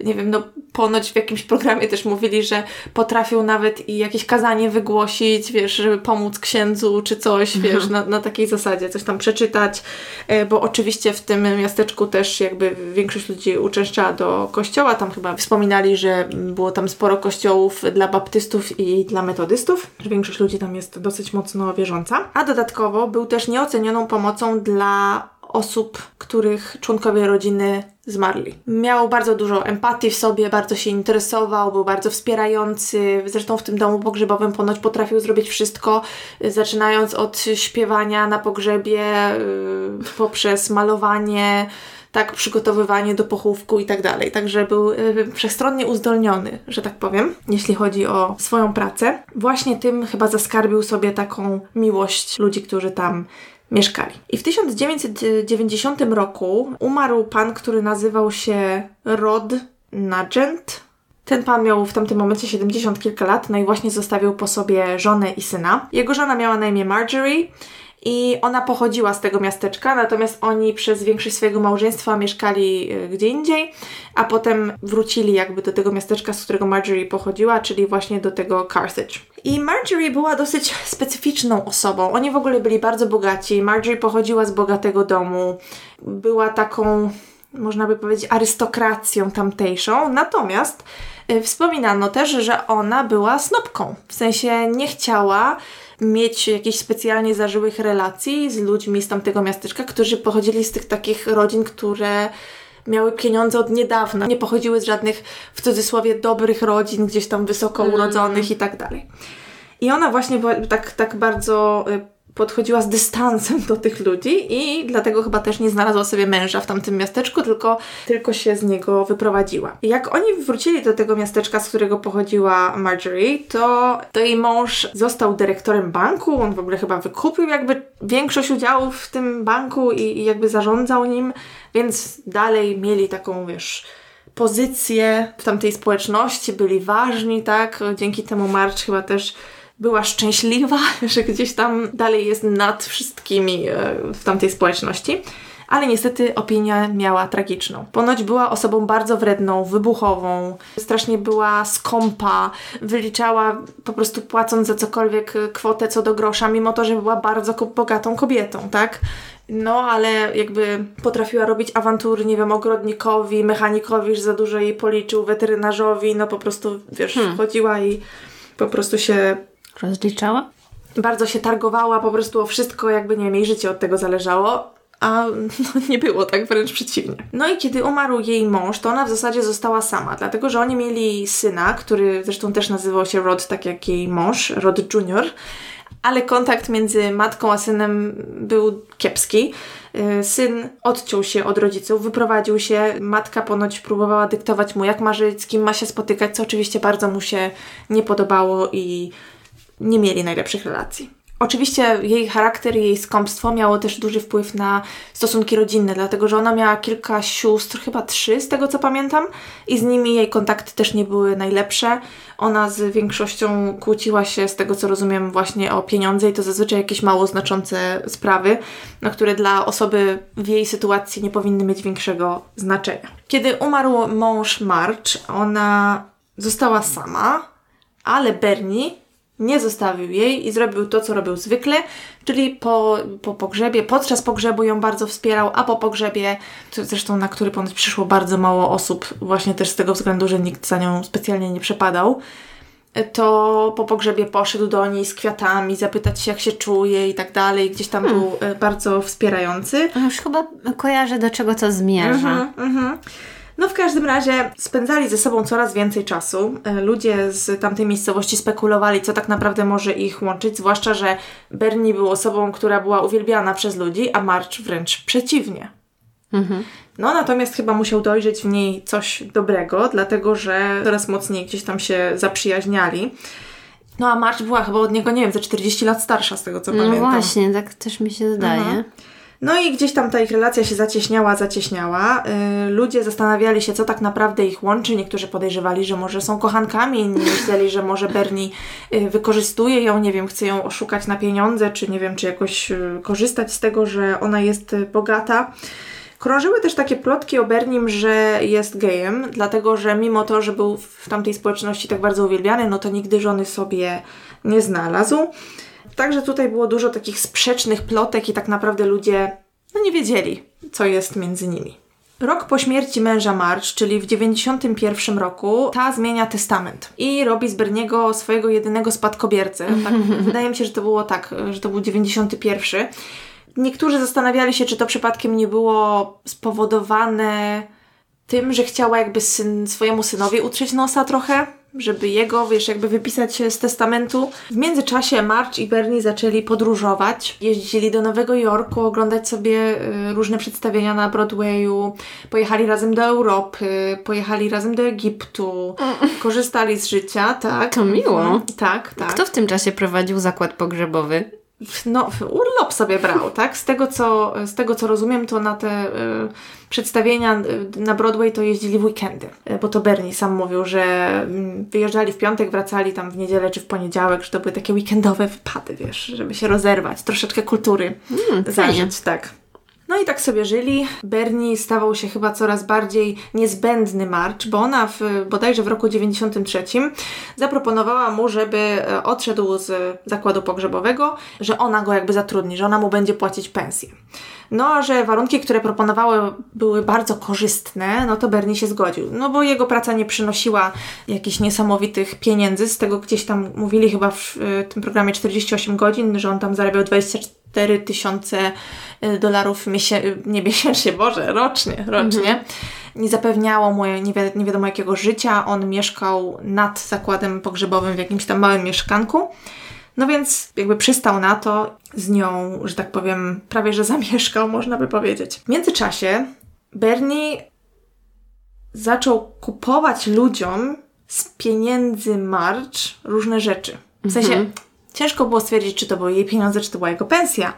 nie wiem, no ponoć w jakimś programie też mówili, że potrafił nawet i jakieś kazanie wygłosić, wiesz, żeby pomóc księdzu czy coś, wiesz, na, na takiej zasadzie, coś tam przeczytać, e, bo oczywiście w tym miasteczku też jakby większość ludzi uczęszczała do kościoła, tam chyba wspominali, że było tam sporo kościołów dla baptystów i dla metodystów, że większość ludzi tam jest dosyć mocno wierząca, a dodatkowo był też nieocenioną pomocą dla osób, których członkowie rodziny zmarli. Miał bardzo dużo empatii w sobie, bardzo się interesował, był bardzo wspierający. Zresztą w tym domu pogrzebowym ponoć potrafił zrobić wszystko, zaczynając od śpiewania na pogrzebie, y, poprzez malowanie, tak, przygotowywanie do pochówku i tak dalej. Także był y, wszechstronnie uzdolniony, że tak powiem, jeśli chodzi o swoją pracę. Właśnie tym chyba zaskarbił sobie taką miłość ludzi, którzy tam mieszkali. I w 1990 roku umarł pan, który nazywał się Rod Nugent. Ten pan miał w tamtym momencie 70 kilka lat, no i właśnie zostawił po sobie żonę i syna. Jego żona miała na imię Marjorie i ona pochodziła z tego miasteczka, natomiast oni przez większość swojego małżeństwa mieszkali y, gdzie indziej, a potem wrócili jakby do tego miasteczka, z którego Marjorie pochodziła, czyli właśnie do tego Carthage. I Marjorie była dosyć specyficzną osobą. Oni w ogóle byli bardzo bogaci. Marjorie pochodziła z bogatego domu. Była taką, można by powiedzieć, arystokracją tamtejszą. Natomiast y, wspominano też, że ona była snopką. W sensie nie chciała mieć jakichś specjalnie zażyłych relacji z ludźmi z tamtego miasteczka, którzy pochodzili z tych takich rodzin, które miały pieniądze od niedawna, nie pochodziły z żadnych, w cudzysłowie, dobrych rodzin, gdzieś tam wysoko urodzonych mm. i tak dalej. I ona właśnie tak, tak bardzo y, podchodziła z dystansem do tych ludzi i dlatego chyba też nie znalazła sobie męża w tamtym miasteczku, tylko, tylko się z niego wyprowadziła. Jak oni wrócili do tego miasteczka, z którego pochodziła Marjorie, to, to jej mąż został dyrektorem banku, on w ogóle chyba wykupił jakby większość udziałów w tym banku i, i jakby zarządzał nim, więc dalej mieli taką, wiesz, pozycję w tamtej społeczności, byli ważni, tak? Dzięki temu March chyba też była szczęśliwa, że gdzieś tam dalej jest nad wszystkimi e, w tamtej społeczności. Ale niestety opinia miała tragiczną. Ponoć była osobą bardzo wredną, wybuchową, strasznie była skąpa, wyliczała po prostu płacąc za cokolwiek kwotę co do grosza, mimo to, że była bardzo bogatą kobietą, tak? No, ale jakby potrafiła robić awantury, nie wiem, ogrodnikowi, mechanikowi, że za dużo jej policzył, weterynarzowi, no po prostu, wiesz, hmm. chodziła i po prostu się Rozliczała? Bardzo się targowała po prostu o wszystko, jakby nie wiem, jej życie od tego zależało. A no, nie było tak, wręcz przeciwnie. No i kiedy umarł jej mąż, to ona w zasadzie została sama, dlatego że oni mieli syna, który zresztą też nazywał się Rod, tak jak jej mąż, Rod Junior, ale kontakt między matką a synem był kiepski. Y, syn odciął się od rodziców, wyprowadził się. Matka ponoć próbowała dyktować mu, jak ma żyć, z kim ma się spotykać, co oczywiście bardzo mu się nie podobało i nie mieli najlepszych relacji. Oczywiście jej charakter jej skąpstwo miało też duży wpływ na stosunki rodzinne, dlatego że ona miała kilka sióstr, chyba trzy z tego co pamiętam, i z nimi jej kontakty też nie były najlepsze. Ona z większością kłóciła się, z tego co rozumiem, właśnie o pieniądze i to zazwyczaj jakieś mało znaczące sprawy, no, które dla osoby w jej sytuacji nie powinny mieć większego znaczenia. Kiedy umarł mąż March, ona została sama, ale Bernie nie zostawił jej i zrobił to, co robił zwykle, czyli po, po pogrzebie, podczas pogrzebu ją bardzo wspierał, a po pogrzebie, zresztą na który ponoć przyszło bardzo mało osób, właśnie też z tego względu, że nikt za nią specjalnie nie przepadał, to po pogrzebie poszedł do niej z kwiatami, zapytać się, jak się czuje i tak dalej. Gdzieś tam hmm. był e, bardzo wspierający. Już chyba kojarzę, do czego to zmierza. Mm -hmm, mm -hmm. No w każdym razie spędzali ze sobą coraz więcej czasu. E, ludzie z tamtej miejscowości spekulowali, co tak naprawdę może ich łączyć, zwłaszcza, że Bernie był osobą, która była uwielbiana przez ludzi, a March wręcz przeciwnie. Mhm. No natomiast chyba musiał dojrzeć w niej coś dobrego, dlatego że coraz mocniej gdzieś tam się zaprzyjaźniali. No a March była chyba od niego, nie wiem, za 40 lat starsza z tego co no pamiętam. No właśnie, tak też mi się zdaje. Mhm. No i gdzieś tam ta ich relacja się zacieśniała, zacieśniała. Yy, ludzie zastanawiali się, co tak naprawdę ich łączy. Niektórzy podejrzewali, że może są kochankami, inni myśleli, że może Bernie yy, wykorzystuje ją, nie wiem, chce ją oszukać na pieniądze, czy nie wiem, czy jakoś yy, korzystać z tego, że ona jest y, bogata. Krążyły też takie plotki o Bernim, że jest gejem, dlatego że mimo to, że był w tamtej społeczności tak bardzo uwielbiany, no to nigdy żony sobie nie znalazł. Także tutaj było dużo takich sprzecznych plotek i tak naprawdę ludzie no nie wiedzieli, co jest między nimi. Rok po śmierci męża March, czyli w 91 roku, ta zmienia testament i robi z Berniego swojego jedynego spadkobiercę. Tak, wydaje mi się, że to było tak, że to był 91. Niektórzy zastanawiali się, czy to przypadkiem nie było spowodowane tym, że chciała jakby syn, swojemu synowi utrzeć nosa trochę, żeby jego, wiesz, jakby wypisać się z testamentu. W międzyczasie March i Bernie zaczęli podróżować. Jeździli do Nowego Jorku, oglądać sobie y, różne przedstawienia na Broadwayu. Pojechali razem do Europy, pojechali razem do Egiptu. Korzystali z życia, tak. To miło. Mhm. Tak, tak. Kto w tym czasie prowadził zakład pogrzebowy? No, urlop sobie brał, tak? Z tego, co, z tego, co rozumiem, to na te y, przedstawienia y, na Broadway to jeździli w weekendy, y, bo to Bernie sam mówił, że y, wyjeżdżali w piątek, wracali tam w niedzielę czy w poniedziałek, że to były takie weekendowe wypady, wiesz, żeby się rozerwać, troszeczkę kultury mm, zażyć, tak. No i tak sobie żyli. Bernie stawał się chyba coraz bardziej niezbędny March, bo ona w, bodajże w roku 93 zaproponowała mu, żeby e, odszedł z zakładu pogrzebowego, że ona go jakby zatrudni, że ona mu będzie płacić pensję. No, a że warunki, które proponowały były bardzo korzystne, no to Bernie się zgodził. No bo jego praca nie przynosiła jakichś niesamowitych pieniędzy. Z tego gdzieś tam mówili chyba w tym programie 48 godzin, że on tam zarabiał 24 tysiące y, dolarów miesię nie miesięcznie, Boże, rocznie, rocznie. Mhm. Nie zapewniało mu nie, wi nie wiadomo jakiego życia. On mieszkał nad zakładem pogrzebowym w jakimś tam małym mieszkanku. No więc jakby przystał na to, z nią, że tak powiem, prawie że zamieszkał, można by powiedzieć. W międzyczasie Bernie zaczął kupować ludziom z pieniędzy March różne rzeczy. W sensie mhm. ciężko było stwierdzić, czy to były jej pieniądze, czy to była jego pensja,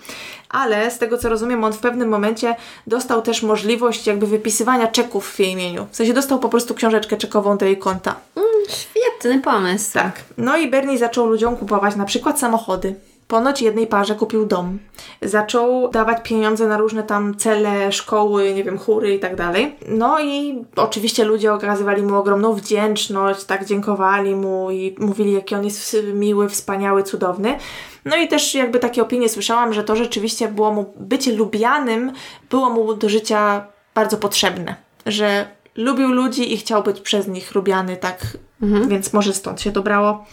ale z tego co rozumiem, on w pewnym momencie dostał też możliwość jakby wypisywania czeków w jej imieniu. W sensie dostał po prostu książeczkę czekową do jej konta. Mm, świetny pomysł. Tak. No i Bernie zaczął ludziom kupować na przykład samochody. Ponoć jednej parze kupił dom. Zaczął dawać pieniądze na różne tam cele, szkoły, nie wiem, chóry i tak dalej. No i oczywiście ludzie okazywali mu ogromną wdzięczność, tak dziękowali mu i mówili, jaki on jest miły, wspaniały, cudowny. No i też jakby takie opinie słyszałam, że to rzeczywiście było mu, bycie lubianym było mu do życia bardzo potrzebne. Że lubił ludzi i chciał być przez nich lubiany, tak, mhm. więc może stąd się dobrało.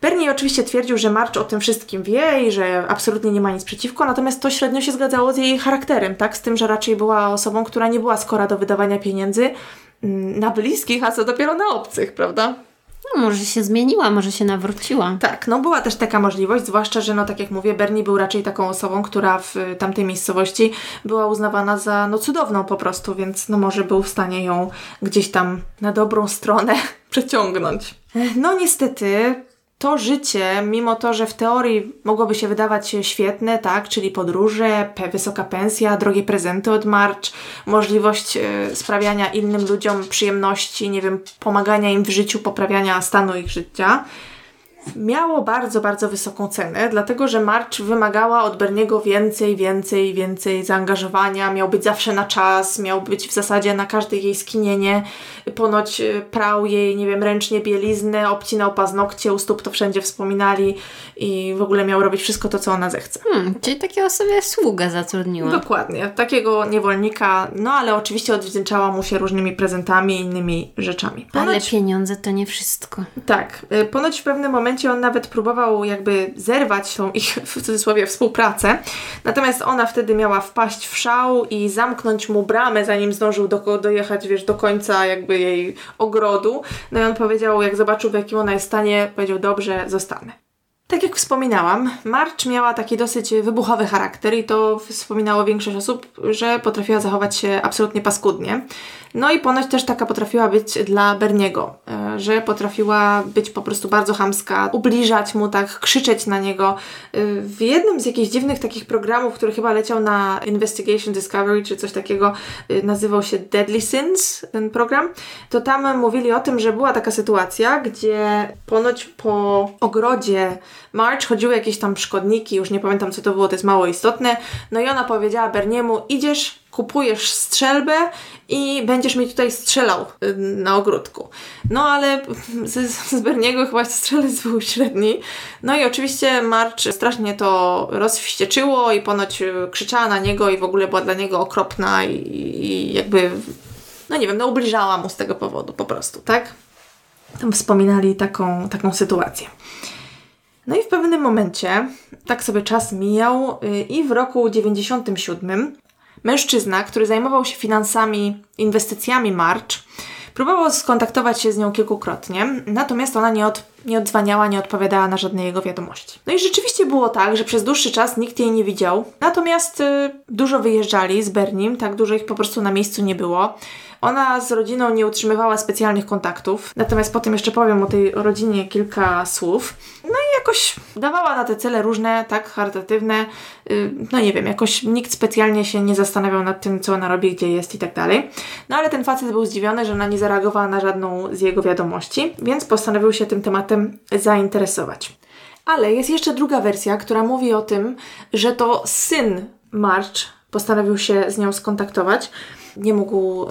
Bernie oczywiście twierdził, że March o tym wszystkim wie i że absolutnie nie ma nic przeciwko, natomiast to średnio się zgadzało z jej charakterem, tak? Z tym, że raczej była osobą, która nie była skora do wydawania pieniędzy mm, na bliskich, a co dopiero na obcych, prawda? No, może się zmieniła, może się nawróciła. Tak, no była też taka możliwość, zwłaszcza, że no tak jak mówię, Bernie był raczej taką osobą, która w tamtej miejscowości była uznawana za no cudowną po prostu, więc no może był w stanie ją gdzieś tam na dobrą stronę przeciągnąć. No niestety to życie, mimo to, że w teorii mogłoby się wydawać świetne, tak, czyli podróże, wysoka pensja, drogie prezenty od March, możliwość y, sprawiania innym ludziom przyjemności, nie wiem, pomagania im w życiu, poprawiania stanu ich życia, miało bardzo, bardzo wysoką cenę, dlatego że March wymagała od Berniego więcej, więcej, więcej zaangażowania, miał być zawsze na czas, miał być w zasadzie na każde jej skinienie, ponoć e, prał jej, nie wiem, ręcznie bieliznę, obcinał paznokcie, u stóp to wszędzie wspominali i w ogóle miał robić wszystko to, co ona zechce. Hmm, czyli takiego sobie sługę zatrudniła. Dokładnie, takiego niewolnika, no ale oczywiście odwdzięczała mu się różnymi prezentami i innymi rzeczami. Ponoć, ale pieniądze to nie wszystko. Tak, e, ponoć w pewnym momencie momencie on nawet próbował jakby zerwać tą ich, w cudzysłowie, współpracę. Natomiast ona wtedy miała wpaść w szał i zamknąć mu bramę, zanim zdążył do, dojechać, wiesz, do końca jakby jej ogrodu. No i on powiedział, jak zobaczył w jakim ona jest stanie, powiedział, dobrze, zostanę. Tak jak wspominałam, March miała taki dosyć wybuchowy charakter i to wspominało większość osób, że potrafiła zachować się absolutnie paskudnie. No i ponoć też taka potrafiła być dla Berniego, e, że potrafiła być po prostu bardzo hamska, ubliżać mu tak, krzyczeć na niego. E, w jednym z jakichś dziwnych takich programów, który chyba leciał na Investigation Discovery czy coś takiego, e, nazywał się Deadly Sins, ten program, to tam mówili o tym, że była taka sytuacja, gdzie ponoć po ogrodzie March chodziły jakieś tam szkodniki, już nie pamiętam co to było, to jest mało istotne, no i ona powiedziała Berniemu, idziesz kupujesz strzelbę i będziesz mi tutaj strzelał y, na ogródku. No ale z, z Berniego chyba strzelec był średni. No i oczywiście March strasznie to rozwścieczyło i ponoć krzyczała na niego i w ogóle była dla niego okropna i, i jakby, no nie wiem, no ubliżała mu z tego powodu po prostu, tak? Tam wspominali taką, taką sytuację. No i w pewnym momencie, tak sobie czas mijał y, i w roku 97 Mężczyzna, który zajmował się finansami, inwestycjami March, próbował skontaktować się z nią kilkukrotnie, natomiast ona nie, od, nie odzwaniała, nie odpowiadała na żadne jego wiadomości. No i rzeczywiście było tak, że przez dłuższy czas nikt jej nie widział, natomiast y, dużo wyjeżdżali z Bernim, tak dużo ich po prostu na miejscu nie było. Ona z rodziną nie utrzymywała specjalnych kontaktów, natomiast potem jeszcze powiem o tej rodzinie kilka słów. No i jakoś dawała na te cele różne, tak, charytatywne. Y, no nie wiem, jakoś nikt specjalnie się nie zastanawiał nad tym, co ona robi, gdzie jest i tak dalej. No ale ten facet był zdziwiony, że ona nie zareagowała na żadną z jego wiadomości, więc postanowił się tym tematem zainteresować. Ale jest jeszcze druga wersja, która mówi o tym, że to syn March postanowił się z nią skontaktować. Nie mógł y,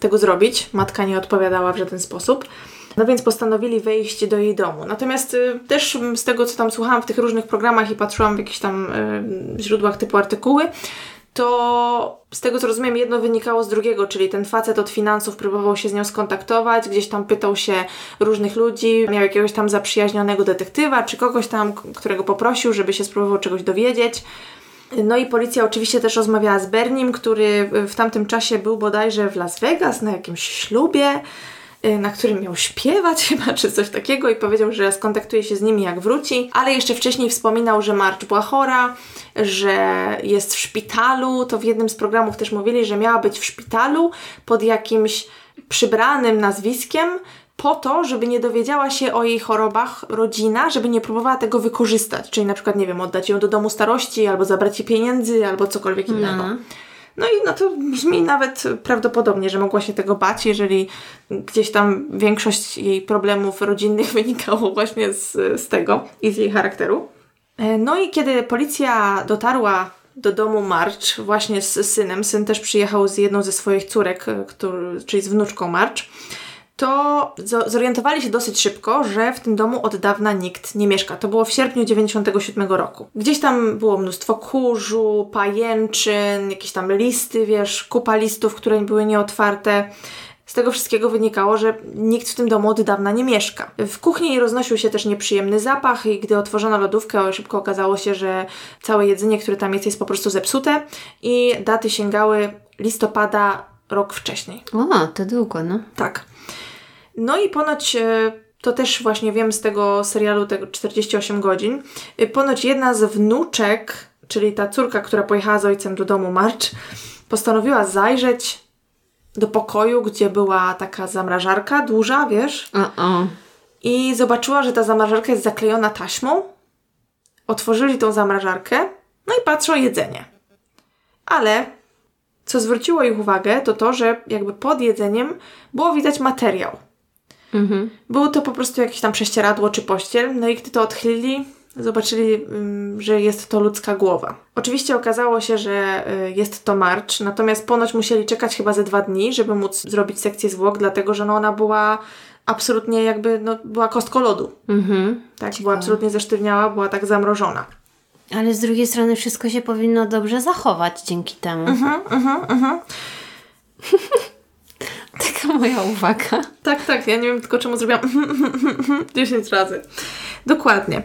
tego zrobić, matka nie odpowiadała w żaden sposób. No więc postanowili wejść do jej domu. Natomiast y, też z tego, co tam słuchałam w tych różnych programach i patrzyłam w jakichś tam y, źródłach typu artykuły, to z tego co rozumiem, jedno wynikało z drugiego, czyli ten facet od finansów próbował się z nią skontaktować, gdzieś tam pytał się różnych ludzi, miał jakiegoś tam zaprzyjaźnionego detektywa, czy kogoś tam, którego poprosił, żeby się spróbował czegoś dowiedzieć. No i policja oczywiście też rozmawiała z Bernim, który w tamtym czasie był bodajże w Las Vegas na jakimś ślubie. Y, na którym miał śpiewać chyba, czy coś takiego i powiedział, że skontaktuje się z nimi jak wróci, ale jeszcze wcześniej wspominał, że March była chora, że jest w szpitalu, to w jednym z programów też mówili, że miała być w szpitalu pod jakimś przybranym nazwiskiem, po to, żeby nie dowiedziała się o jej chorobach rodzina, żeby nie próbowała tego wykorzystać, czyli na przykład, nie wiem, oddać ją do domu starości, albo zabrać jej pieniędzy, albo cokolwiek innego. No. No i no to brzmi nawet prawdopodobnie, że mogła się tego bać, jeżeli gdzieś tam większość jej problemów rodzinnych wynikało właśnie z, z tego i z jej charakteru. E, no i kiedy policja dotarła do domu March właśnie z synem, syn też przyjechał z jedną ze swoich córek, e, który, czyli z wnuczką March, to zorientowali się dosyć szybko, że w tym domu od dawna nikt nie mieszka. To było w sierpniu 97 roku. Gdzieś tam było mnóstwo kurzu, pajęczyn, jakieś tam listy, wiesz, kupa listów, które były nieotwarte. Z tego wszystkiego wynikało, że nikt w tym domu od dawna nie mieszka. W kuchni roznosił się też nieprzyjemny zapach i gdy otworzono lodówkę, szybko okazało się, że całe jedzenie, które tam jest, jest po prostu zepsute i daty sięgały listopada rok wcześniej. O, to długo, no. Tak. No i ponoć e, to też właśnie wiem z tego serialu tego 48 godzin. E, ponoć jedna z wnuczek, czyli ta córka, która pojechała z ojcem do domu March, postanowiła zajrzeć do pokoju, gdzie była taka zamrażarka duża, wiesz? Uh-uh. I zobaczyła, że ta zamrażarka jest zaklejona taśmą. Otworzyli tą zamrażarkę, no i patrzą jedzenie. Ale co zwróciło ich uwagę, to to, że jakby pod jedzeniem było widać materiał. Mhm. Było to po prostu jakieś tam prześcieradło czy pościel, no i gdy to odchylili, zobaczyli, mm, że jest to ludzka głowa. Oczywiście okazało się, że y, jest to marcz, natomiast ponoć musieli czekać chyba ze dwa dni, żeby móc zrobić sekcję zwłok, dlatego że no ona była absolutnie jakby, no, była kostką lodu. Mhm. Tak, Ciekawe. była absolutnie zesztywniała, była tak zamrożona. Ale z drugiej strony wszystko się powinno dobrze zachować dzięki temu. Mhm, mhm, mhm. Taka moja uwaga. Tak, tak. Ja nie wiem tylko czemu zrobiłam 10 razy. Dokładnie.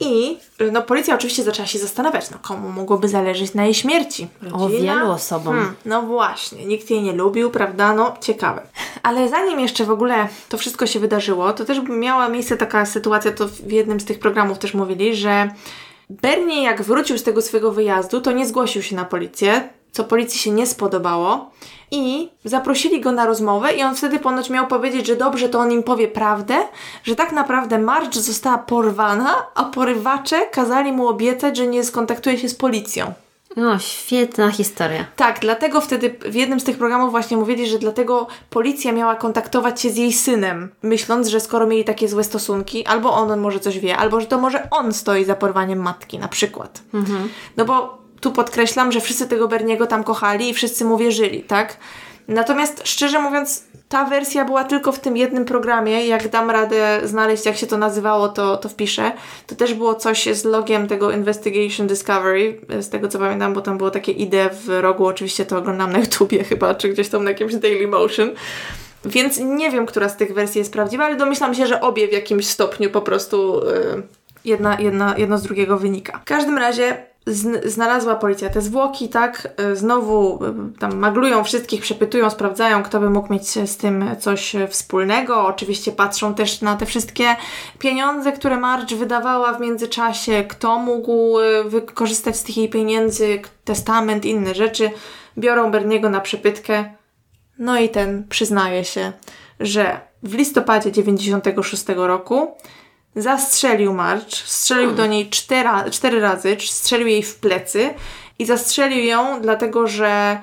I no, policja oczywiście zaczęła się zastanawiać, no komu mogłoby zależeć na jej śmierci? Rodzina? O wielu osobom. Hmm, no właśnie, nikt jej nie lubił, prawda? No ciekawe. Ale zanim jeszcze w ogóle to wszystko się wydarzyło, to też miała miejsce taka sytuacja, to w jednym z tych programów też mówili, że Bernie jak wrócił z tego swojego wyjazdu, to nie zgłosił się na policję, co policji się nie spodobało i zaprosili go na rozmowę i on wtedy ponoć miał powiedzieć, że dobrze, to on im powie prawdę, że tak naprawdę Marge została porwana, a porywacze kazali mu obiecać, że nie skontaktuje się z policją. No, świetna historia. Tak, dlatego wtedy w jednym z tych programów właśnie mówili, że dlatego policja miała kontaktować się z jej synem, myśląc, że skoro mieli takie złe stosunki, albo on może coś wie, albo że to może on stoi za porwaniem matki na przykład. Mhm. No bo tu podkreślam, że wszyscy tego Berniego tam kochali i wszyscy mu wierzyli, tak? Natomiast szczerze mówiąc, ta wersja była tylko w tym jednym programie. Jak dam radę znaleźć, jak się to nazywało, to, to wpiszę. To też było coś z logiem tego Investigation Discovery, z tego co pamiętam, bo tam było takie idee w rogu. Oczywiście to oglądam na YouTubie chyba, czy gdzieś tam na jakimś Daily Motion. Więc nie wiem, która z tych wersji jest prawdziwa, ale domyślam się, że obie w jakimś stopniu po prostu yy, jedna, jedna, jedno z drugiego wynika. W każdym razie znalazła policja te zwłoki, tak? E, znowu e, tam maglują wszystkich, przepytują, sprawdzają, kto by mógł mieć z tym coś wspólnego. Oczywiście patrzą też na te wszystkie pieniądze, które Marge wydawała w międzyczasie, kto mógł e, wykorzystać z tych jej pieniędzy, testament, inne rzeczy. Biorą Berniego na przepytkę. No i ten przyznaje się, że w listopadzie 96 roku zastrzelił March, strzelił do niej cztery, cztery razy, strzelił jej w plecy i zastrzelił ją dlatego, że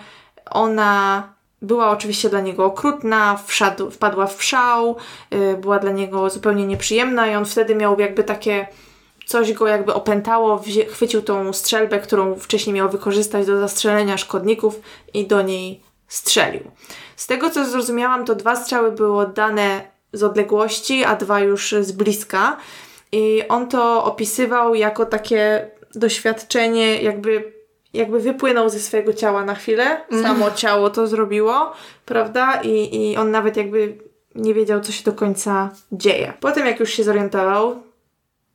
ona była oczywiście dla niego okrutna, wszadł, wpadła w szał, yy, była dla niego zupełnie nieprzyjemna i on wtedy miał jakby takie coś go jakby opętało, chwycił tą strzelbę, którą wcześniej miał wykorzystać do zastrzelenia szkodników i do niej strzelił. Z tego co zrozumiałam, to dwa strzały były oddane z odległości, a dwa już z bliska. I on to opisywał jako takie doświadczenie, jakby, jakby wypłynął ze swojego ciała na chwilę. Samo ciało to zrobiło, prawda? I, I on nawet jakby nie wiedział, co się do końca dzieje. Potem, jak już się zorientował,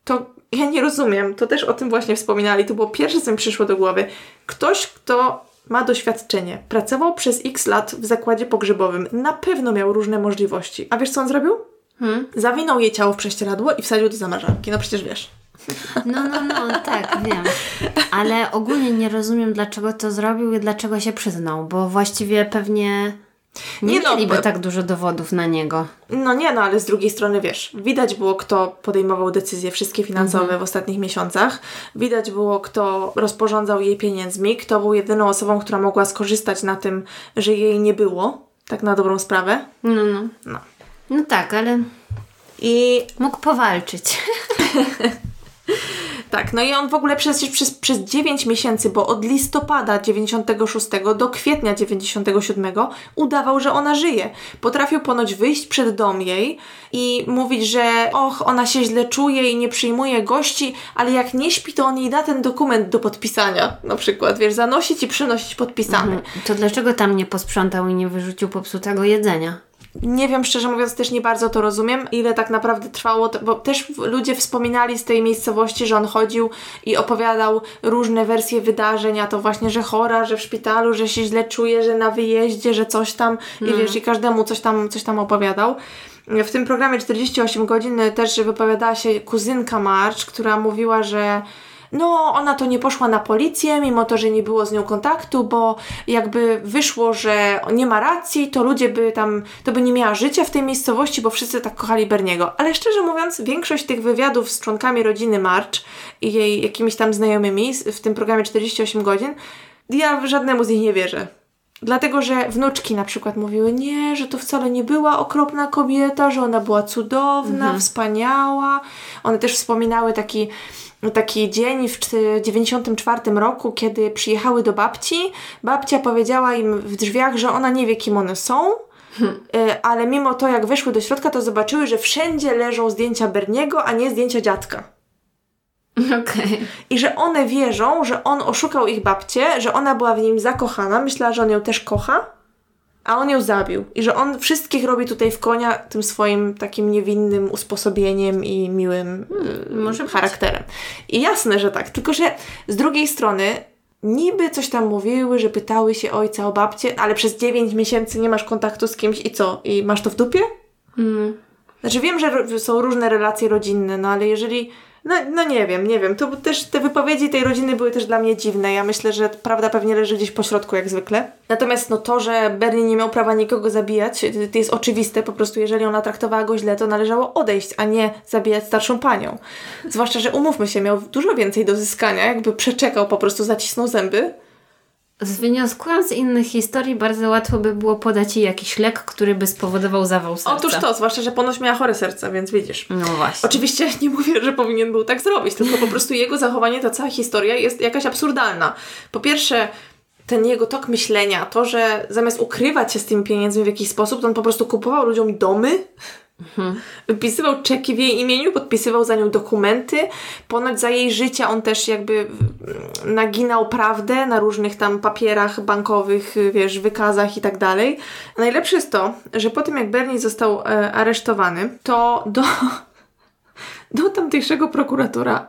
to ja nie rozumiem. To też o tym właśnie wspominali. To było pierwsze, co mi przyszło do głowy. Ktoś, kto ma doświadczenie, pracował przez x lat w zakładzie pogrzebowym, na pewno miał różne możliwości. A wiesz, co on zrobił? Hmm? Zawinął jej ciało w prześcieradło i wsadził do zamrażarki. No przecież wiesz. No, no, no, tak, wiem. Ale ogólnie nie rozumiem, dlaczego to zrobił i dlaczego się przyznał, bo właściwie pewnie nie, Nie no, mieliby bo- tak dużo dowodów na niego. No nie, no ale z drugiej strony wiesz, widać było, kto podejmował decyzje wszystkie finansowe w ostatnich miesiącach. Widać było, kto rozporządzał jej pieniędzmi, kto był jedyną osobą, która mogła skorzystać na tym, że jej nie było. Tak na dobrą sprawę. No, no. No. No tak, ale I mógł powalczyć. Tak, no i on w ogóle przecież przez, przez 9 miesięcy, bo od listopada 96 do kwietnia 97 udawał, że ona żyje. Potrafił ponoć wyjść przed dom jej i mówić, że och, ona się źle czuje i nie przyjmuje gości, ale jak nie śpi, to on jej da ten dokument do podpisania. Na przykład, wiesz, zanosić i przynosić podpisany. To dlaczego tam nie posprzątał i nie wyrzucił popsutego jedzenia? Nie wiem, szczerze mówiąc, też nie bardzo to rozumiem, ile tak naprawdę trwało, to, bo też ludzie wspominali z tej miejscowości, że on chodził i opowiadał różne wersje wydarzeń, a to właśnie, że chora, że w szpitalu, że się źle czuje, że na wyjeździe, że coś tam i wiesz, i każdemu coś tam, coś tam opowiadał. W tym programie 48 godzin też wypowiadała się kuzynka March, która mówiła, że no, ona to nie poszła na policję, mimo to, że nie było z nią kontaktu, bo jakby wyszło, że nie ma racji, to ludzie by tam, to by nie miała życia w tej miejscowości, bo wszyscy tak kochali Berniego. Ale szczerze mówiąc, większość tych wywiadów z członkami rodziny March i jej jakimiś tam znajomymi w tym programie 48 godzin, ja żadnemu z nich nie wierzę. Dlatego, że wnuczki na przykład mówiły, nie, że to wcale nie była okropna kobieta, że ona była cudowna, wspaniała. One też wspominały taki, taki dzień w 1994 roku, kiedy przyjechały do babci. Babcia powiedziała im w drzwiach, że ona nie wie, kim one są. E, Ale mimo to, jak weszły do środka, to zobaczyły, że wszędzie leżą zdjęcia Berniego, a nie zdjęcia dziadka. Okej. I że one wierzą, że on oszukał ich babcię, że ona była w nim zakochana, myślała, że on ją też kocha, a on ją zabił. I że on wszystkich robi tutaj w konia tym swoim takim niewinnym usposobieniem i miłym y, może charakterem. I jasne, że tak. Tylko, że z drugiej strony niby coś tam mówiły, że pytały się ojca o babcię, ale przez 9 miesięcy nie masz kontaktu z kimś i co? I masz to w dupie? Mm. Znaczy wiem, że są różne relacje rodzinne, no ale jeżeli... No, no nie wiem, nie wiem. To też te wypowiedzi tej rodziny były też dla mnie dziwne. Ja myślę, że prawda pewnie leży gdzieś po środku, jak zwykle. Natomiast no to, że Bernie nie miał prawa nikogo zabijać, y, to jest oczywiste. Po prostu jeżeli ona traktowała go źle, to należało odejść, a nie zabijać starszą panią. Zwłaszcza, że umówmy się, miał dużo więcej do zyskania. Jakby przeczekał, po prostu zacisnął zęby. Wnioskując z innych historii, bardzo łatwo by było podać jej jakiś lek, który by spowodował zawał serca. Otóż to, zwłaszcza, że ponoć miała chore serce, więc widzisz. No właśnie. Oczywiście nie mówię, że powinien był tak zrobić, tylko po prostu jego zachowanie, ta cała historia jest jakaś absurdalna. Po pierwsze, ten jego tok myślenia, to, że zamiast ukrywać się z tymi pieniędzmi w jakiś sposób, to on po prostu kupował ludziom domy, wypisywał czeki w jej imieniu, podpisywał za nią dokumenty. Ponoć za jej życia on też jakby naginał prawdę na różnych tam papierach bankowych, wiesz, wykazach i tak dalej. Najlepsze jest to, że po tym jak Bernie został e, aresztowany, to do, do tamtejszego prokuratora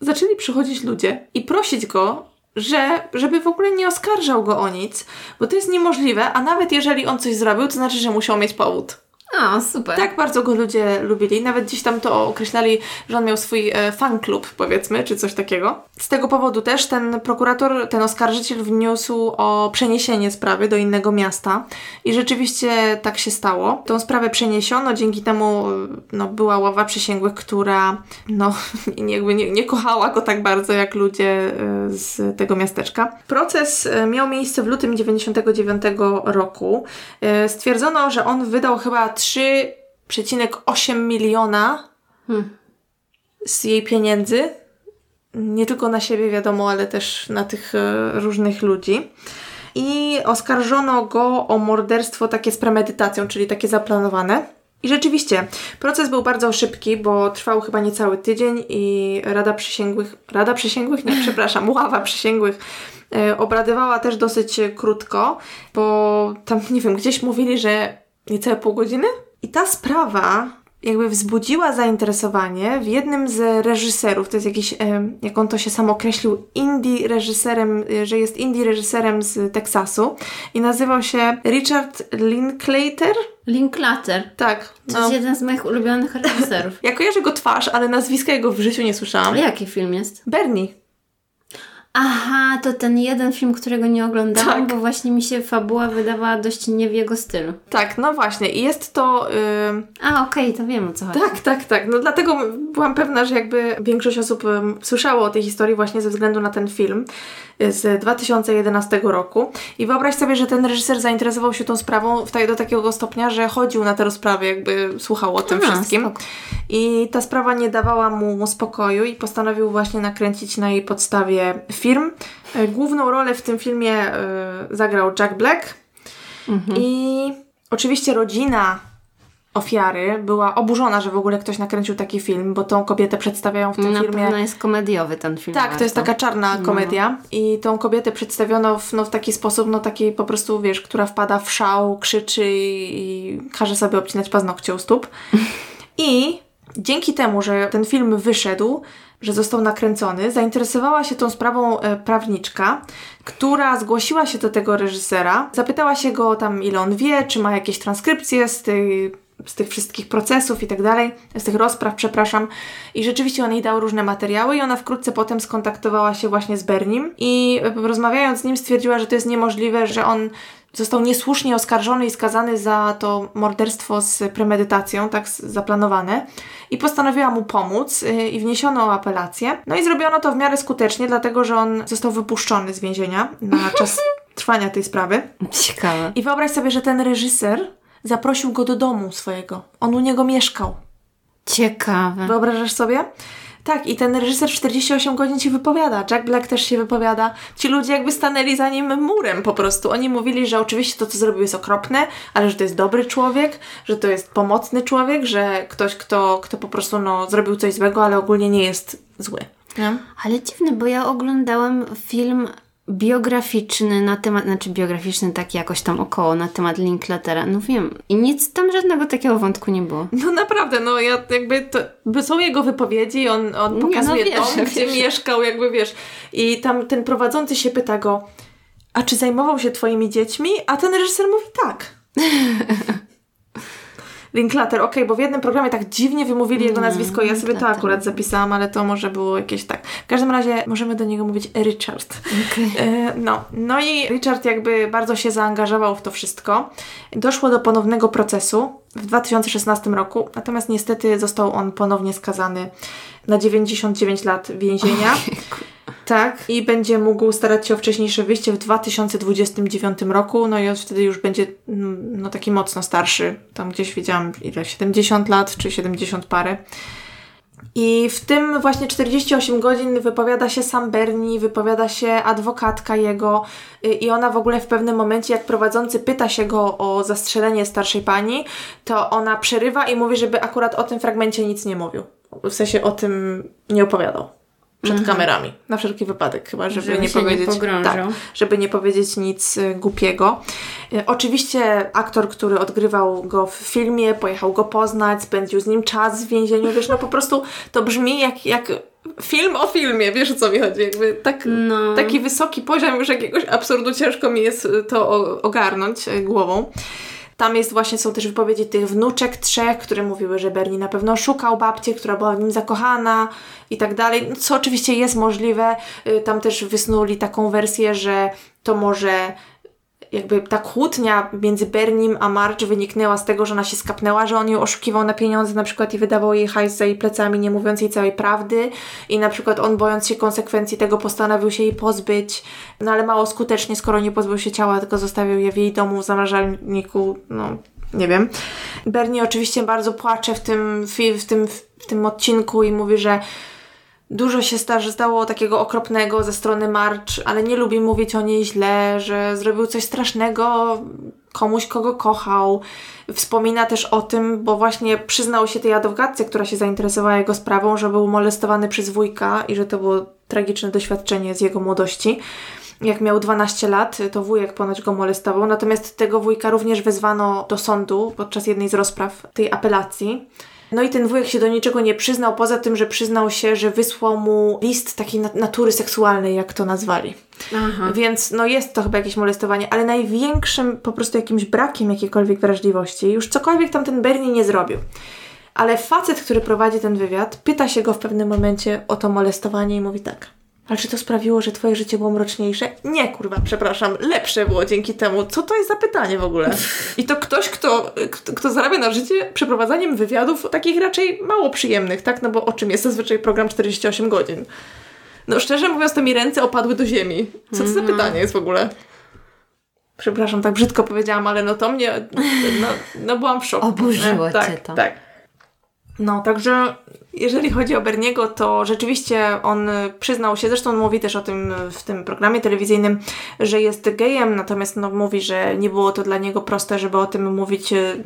zaczęli przychodzić ludzie i prosić go, że, żeby w ogóle nie oskarżał go o nic, bo to jest niemożliwe, a nawet jeżeli on coś zrobił, to znaczy, że musiał mieć powód. O, super. Tak bardzo go ludzie lubili. Nawet gdzieś tam to określali, że on miał swój e, fan klub, powiedzmy, czy coś takiego. Z tego powodu też ten prokurator, ten oskarżyciel wniósł o przeniesienie sprawy do innego miasta. I rzeczywiście tak się stało. Tą sprawę przeniesiono, dzięki temu e, no, była ława przysięgłych, która no, nie- jakby nie, nie kochała go tak bardzo jak ludzie e, z tego miasteczka. Proces e, miał miejsce w lutym 99 roku. Stwierdzono, że on wydał chyba 3,8 miliona Hmm. z jej pieniędzy. Nie tylko na siebie, wiadomo, ale też na tych e, różnych ludzi. I oskarżono go o morderstwo takie z premedytacją, czyli takie zaplanowane. I rzeczywiście, proces był bardzo szybki, bo trwał chyba niecały tydzień i Rada Przysięgłych, Rada Przysięgłych? Nie, przepraszam, ława Przysięgłych e, obradywała też dosyć krótko, bo tam, nie wiem, gdzieś mówili, że niecałe pół godziny. I ta sprawa jakby wzbudziła zainteresowanie w jednym z reżyserów, to jest jakiś, jak on to się sam określił, indie reżyserem, że jest indie reżyserem z Teksasu i nazywał się Richard Linklater. Linklater. Tak. To no. jest jeden z moich ulubionych reżyserów. ja kojarzę go twarz, ale nazwiska jego w życiu nie słyszałam. A jaki film jest? Bernie. Aha, to ten jeden film, którego nie oglądałam, tak. bo właśnie mi się fabuła wydawała dość nie w jego stylu. Tak, no właśnie. I jest to... Yy... A, okej, okay, to wiem o co chodzi. Tak, tak, tak. No dlatego byłam pewna, że jakby większość osób yy, słyszało o tej historii właśnie ze względu na ten film z 2011 roku. I wyobraź sobie, że ten reżyser zainteresował się tą sprawą do takiego stopnia, że chodził na te rozprawy, jakby słuchał o tym wszystkim. Spoko. I ta sprawa nie dawała mu spokoju i postanowił właśnie nakręcić na jej podstawie film. E, główną rolę w tym filmie y, zagrał Jack Black. Mhm. I oczywiście rodzina ofiary była oburzona, że w ogóle ktoś nakręcił taki film, bo tą kobietę przedstawiają w tym Na filmie. Na jest komediowy ten film. Tak, to jest taka czarna no. komedia no. i tą kobietę przedstawiono w, no, w taki sposób, no taki po prostu, wiesz, która wpada w szał, krzyczy i, i każe sobie obcinać paznokcie u stóp. I dzięki temu, że ten film wyszedł, że został nakręcony, zainteresowała się tą sprawą e, prawniczka, która zgłosiła się do tego reżysera, zapytała się go tam, ile on wie, czy ma jakieś transkrypcje z tej z tych wszystkich procesów i tak dalej, z tych rozpraw, przepraszam. I rzeczywiście on jej dał różne materiały i ona wkrótce potem skontaktowała się właśnie z Bernim i e, rozmawiając z nim stwierdziła, że to jest niemożliwe, że on został niesłusznie oskarżony i skazany za to morderstwo z premedytacją, tak zaplanowane. I postanowiła mu pomóc yy, i wniesiono apelację. No i zrobiono to w miarę skutecznie, dlatego że on został wypuszczony z więzienia na czas trwania tej sprawy. Ciekawe. I wyobraź sobie, że ten reżyser zaprosił go do domu swojego. On u niego mieszkał. Ciekawe. Wyobrażasz sobie? Tak, i ten reżyser w 48 godzin się wypowiada. Jack Black też się wypowiada. Ci ludzie jakby stanęli za nim murem po prostu. Oni mówili, że oczywiście to, co zrobił, jest okropne, ale że to jest dobry człowiek, że to jest pomocny człowiek, że ktoś, kto, kto po prostu no, zrobił coś złego, ale ogólnie nie jest zły. Nie? Ale dziwne, bo ja oglądałam film biograficzny na temat, znaczy biograficzny taki jakoś tam około na temat Linklatera. No wiem. I nic tam żadnego takiego wątku nie było. No naprawdę, no ja jakby to, są jego wypowiedzi, on, on pokazuje no wiesz, dom, gdzie wiesz. mieszkał, jakby wiesz. I tam ten prowadzący się pyta go, a czy zajmował się twoimi dziećmi? A ten reżyser mówi tak. Linklater, okej, okay, bo w jednym programie tak dziwnie wymówili jego mm, nazwisko, ja sobie to akurat zapisałam, ale to może było jakieś tak. W każdym razie możemy do niego mówić Richard. Okay. E, no. no i Richard jakby bardzo się zaangażował w to wszystko. Doszło do ponownego procesu w 2016 roku, natomiast niestety został on ponownie skazany na 99 lat więzienia. Tak, i będzie mógł starać się o wcześniejsze wyjście w 2029 roku, no i wtedy już będzie mm, no, taki mocno starszy. Tam gdzieś widziałam ile, 70 lat czy 70 parę. I w tym właśnie 48 godzin wypowiada się sam Bernie, wypowiada się adwokatka jego y, i ona w ogóle w pewnym momencie, jak prowadzący pyta się go o zastrzelenie starszej pani, to ona przerywa i mówi, żeby akurat o tym fragmencie nic nie mówił. W sensie o tym nie opowiadał przed mhm. kamerami. Na wszelki wypadek, chyba, żeby, żeby nie powiedzieć. Nie tak, żeby nie powiedzieć nic y, głupiego. Y, oczywiście aktor, który odgrywał go w filmie, pojechał go poznać, spędził z nim czas w więzieniu. Wiesz, no po prostu to brzmi jak, jak film o filmie, wiesz o co mi chodzi. Jakby tak, no. Taki wysoki poziom już jakiegoś absurdu ciężko mi jest to ogarnąć y, głową. Tam jest właśnie, są też wypowiedzi tych wnuczek trzech, które mówiły, że Bernie na pewno szukał babci, która była w nim zakochana i tak dalej, co oczywiście jest możliwe. Y, tam też wysnuli taką wersję, że to może jakby ta kłótnia między Bernim a Marge wyniknęła z tego, że ona się skapnęła, że on ją oszukiwał na pieniądze na przykład i wydawał jej hajs za jej plecami, nie mówiąc jej całej prawdy i na przykład on bojąc się konsekwencji tego postanowił się jej pozbyć, no ale mało skutecznie, skoro nie pozbył się ciała, tylko zostawił je w jej domu w zamrażalniku, no nie wiem. Bernie oczywiście bardzo płacze w tym, w tym w tym odcinku i mówi, że dużo się stało takiego okropnego ze strony March, ale nie lubi mówić o niej źle, że zrobił coś strasznego komuś, kogo kochał. Wspomina też o tym, bo właśnie przyznał się tej adwokatce, która się zainteresowała jego sprawą, że był molestowany przez wujka i że to było tragiczne doświadczenie z jego młodości. Jak miał 12 lat, to wujek ponoć go molestował, natomiast tego wujka również wezwano do sądu podczas jednej z rozpraw tej apelacji. No i ten wujek się do niczego nie przyznał, poza tym, że przyznał się, że wysłał mu list takiej natury seksualnej, jak to nazwali. Aha. Więc no jest to chyba jakieś molestowanie, ale największym po prostu jakimś brakiem jakiejkolwiek wrażliwości, już cokolwiek tam ten Bernie nie zrobił. Ale facet, który prowadzi ten wywiad, pyta się go w pewnym momencie o to molestowanie i mówi tak – ale czy to sprawiło, że twoje życie było mroczniejsze? Nie, kurwa, przepraszam, lepsze było dzięki temu. Co to jest za pytanie w ogóle? I to ktoś, kto, kto, kto zarabia na życie przeprowadzaniem wywiadów takich raczej mało przyjemnych, tak? No bo o czym jest zazwyczaj program 48 godzin? No szczerze mówiąc, to mi ręce opadły do ziemi. Co to za mhm. pytanie jest w ogóle? Przepraszam, tak brzydko powiedziałam, ale no to mnie, no, no byłam w szoku. Oburzyło tak, cię to. Tak, no, także jeżeli chodzi o Berniego, to rzeczywiście on przyznał się, zresztą on mówi też o tym w tym programie telewizyjnym, że jest gejem, natomiast no, mówi, że nie było to dla niego proste, żeby o tym mówić, e,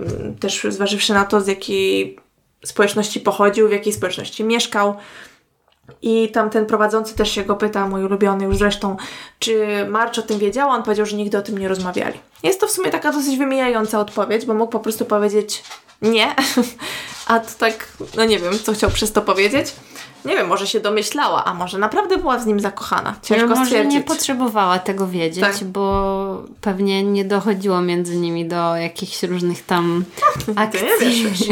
też zważywszy na to, z jakiej społeczności pochodził, w jakiej społeczności mieszkał. I tam ten prowadzący też się go pyta, mój ulubiony już zresztą, czy March o tym wiedziała? On powiedział, że nigdy o tym nie rozmawiali. Jest to w sumie taka dosyć wymijająca odpowiedź, bo mógł po prostu powiedzieć nie, a to tak, no nie wiem, co chciał przez to powiedzieć. Nie wiem, może się domyślała, a może naprawdę była z nim zakochana. Ciężko no, może stwierdzić. nie potrzebowała tego wiedzieć, tak. bo pewnie nie dochodziło między nimi do jakichś różnych tam akcji. nie wiesz.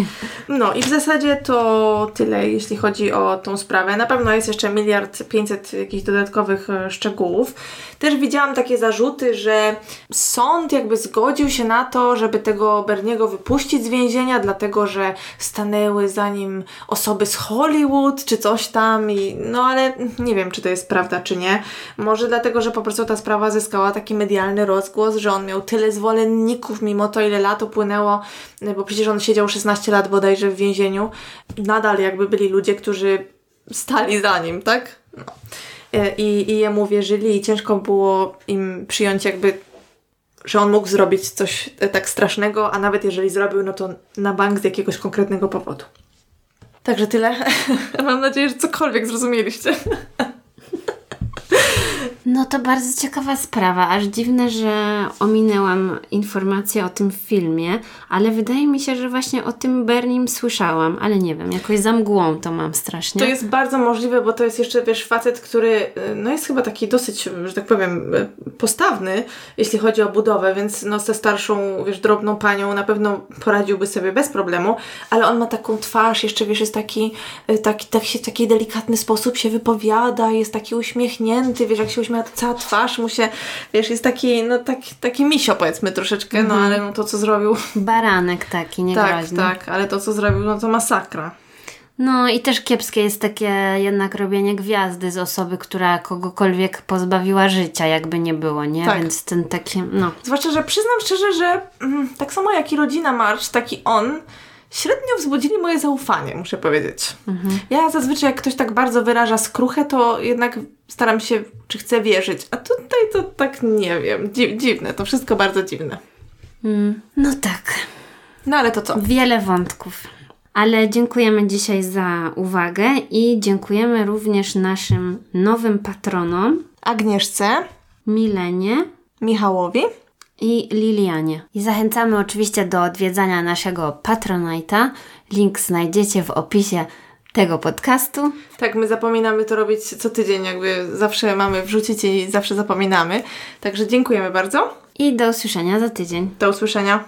No i w zasadzie to tyle, jeśli chodzi o tą sprawę. Na pewno jest jeszcze miliard pięćset jakichś dodatkowych e, szczegółów. Też widziałam takie zarzuty, że sąd jakby zgodził się na to, żeby tego Berniego wypuścić z więzienia, dlatego że stanęły za nim osoby z Hollywood czy coś tam i no ale nie wiem, czy to jest prawda, czy nie. Może dlatego, że po prostu ta sprawa zyskała taki medialny rozgłos, że on miał tyle zwolenników, mimo to ile lat upłynęło, bo przecież on siedział 16 lat bodajże w więzieniu. Nadal jakby byli ludzie, którzy stali za nim, tak? No. E, I, I jemu wierzyli i ciężko było im przyjąć jakby że on mógł zrobić coś e, tak strasznego, a nawet jeżeli zrobił, no to na bank z jakiegoś konkretnego powodu. Także tyle. Mam nadzieję, że cokolwiek zrozumieliście. No to bardzo ciekawa sprawa. Aż dziwne, że ominęłam informację o tym filmie, ale wydaje mi się, że właśnie o tym Bernim słyszałam, ale nie wiem, jakoś za mgłą to mam strasznie. To jest bardzo możliwe, bo to jest jeszcze, wiesz, facet, który y, no jest chyba taki dosyć, że tak powiem, y, postawny, jeśli chodzi o budowę, więc no ze starszą, wiesz, drobną panią na pewno poradziłby sobie bez problemu, ale on ma taką twarz, jeszcze wiesz, jest taki, y, taki, tak się, taki delikatny sposób się wypowiada, jest taki uśmiechnięty, wiesz, jak się uśmiecha, to cała twarz mu się, wiesz, jest taki, no taki, taki misio powiedzmy troszeczkę, no mhm. ale no to co zrobił... Baranek taki, niegroźny. Tak, tak, ale to co zrobił, no to masakra. No i też kiepskie jest takie jednak robienie gwiazdy z osoby, która kogokolwiek pozbawiła życia, jakby nie było, nie? Tak. Więc ten taki, no. Zwłaszcza, że przyznam szczerze, że mm, tak samo jak i rodzina March, taki on średnio wzbudzili moje zaufanie, muszę powiedzieć. Mhm. Ja zazwyczaj, jak ktoś tak bardzo wyraża skruchę, to jednak staram się, czy chcę wierzyć. A tutaj to tak nie wiem. Dzi dziwne, to wszystko bardzo dziwne. Mm, no tak. No ale to co? Wiele wątków. Ale dziękujemy dzisiaj za uwagę i dziękujemy również naszym nowym patronom Agnieszce, Milenie, Michałowi i Lilianie. I zachęcamy oczywiście do odwiedzania naszego Patronite'a. Link znajdziecie w opisie tego podcastu. Tak, my zapominamy to robić co tydzień, jakby zawsze mamy wrzucić i zawsze zapominamy. Także dziękujemy bardzo. I do usłyszenia za tydzień. Do usłyszenia.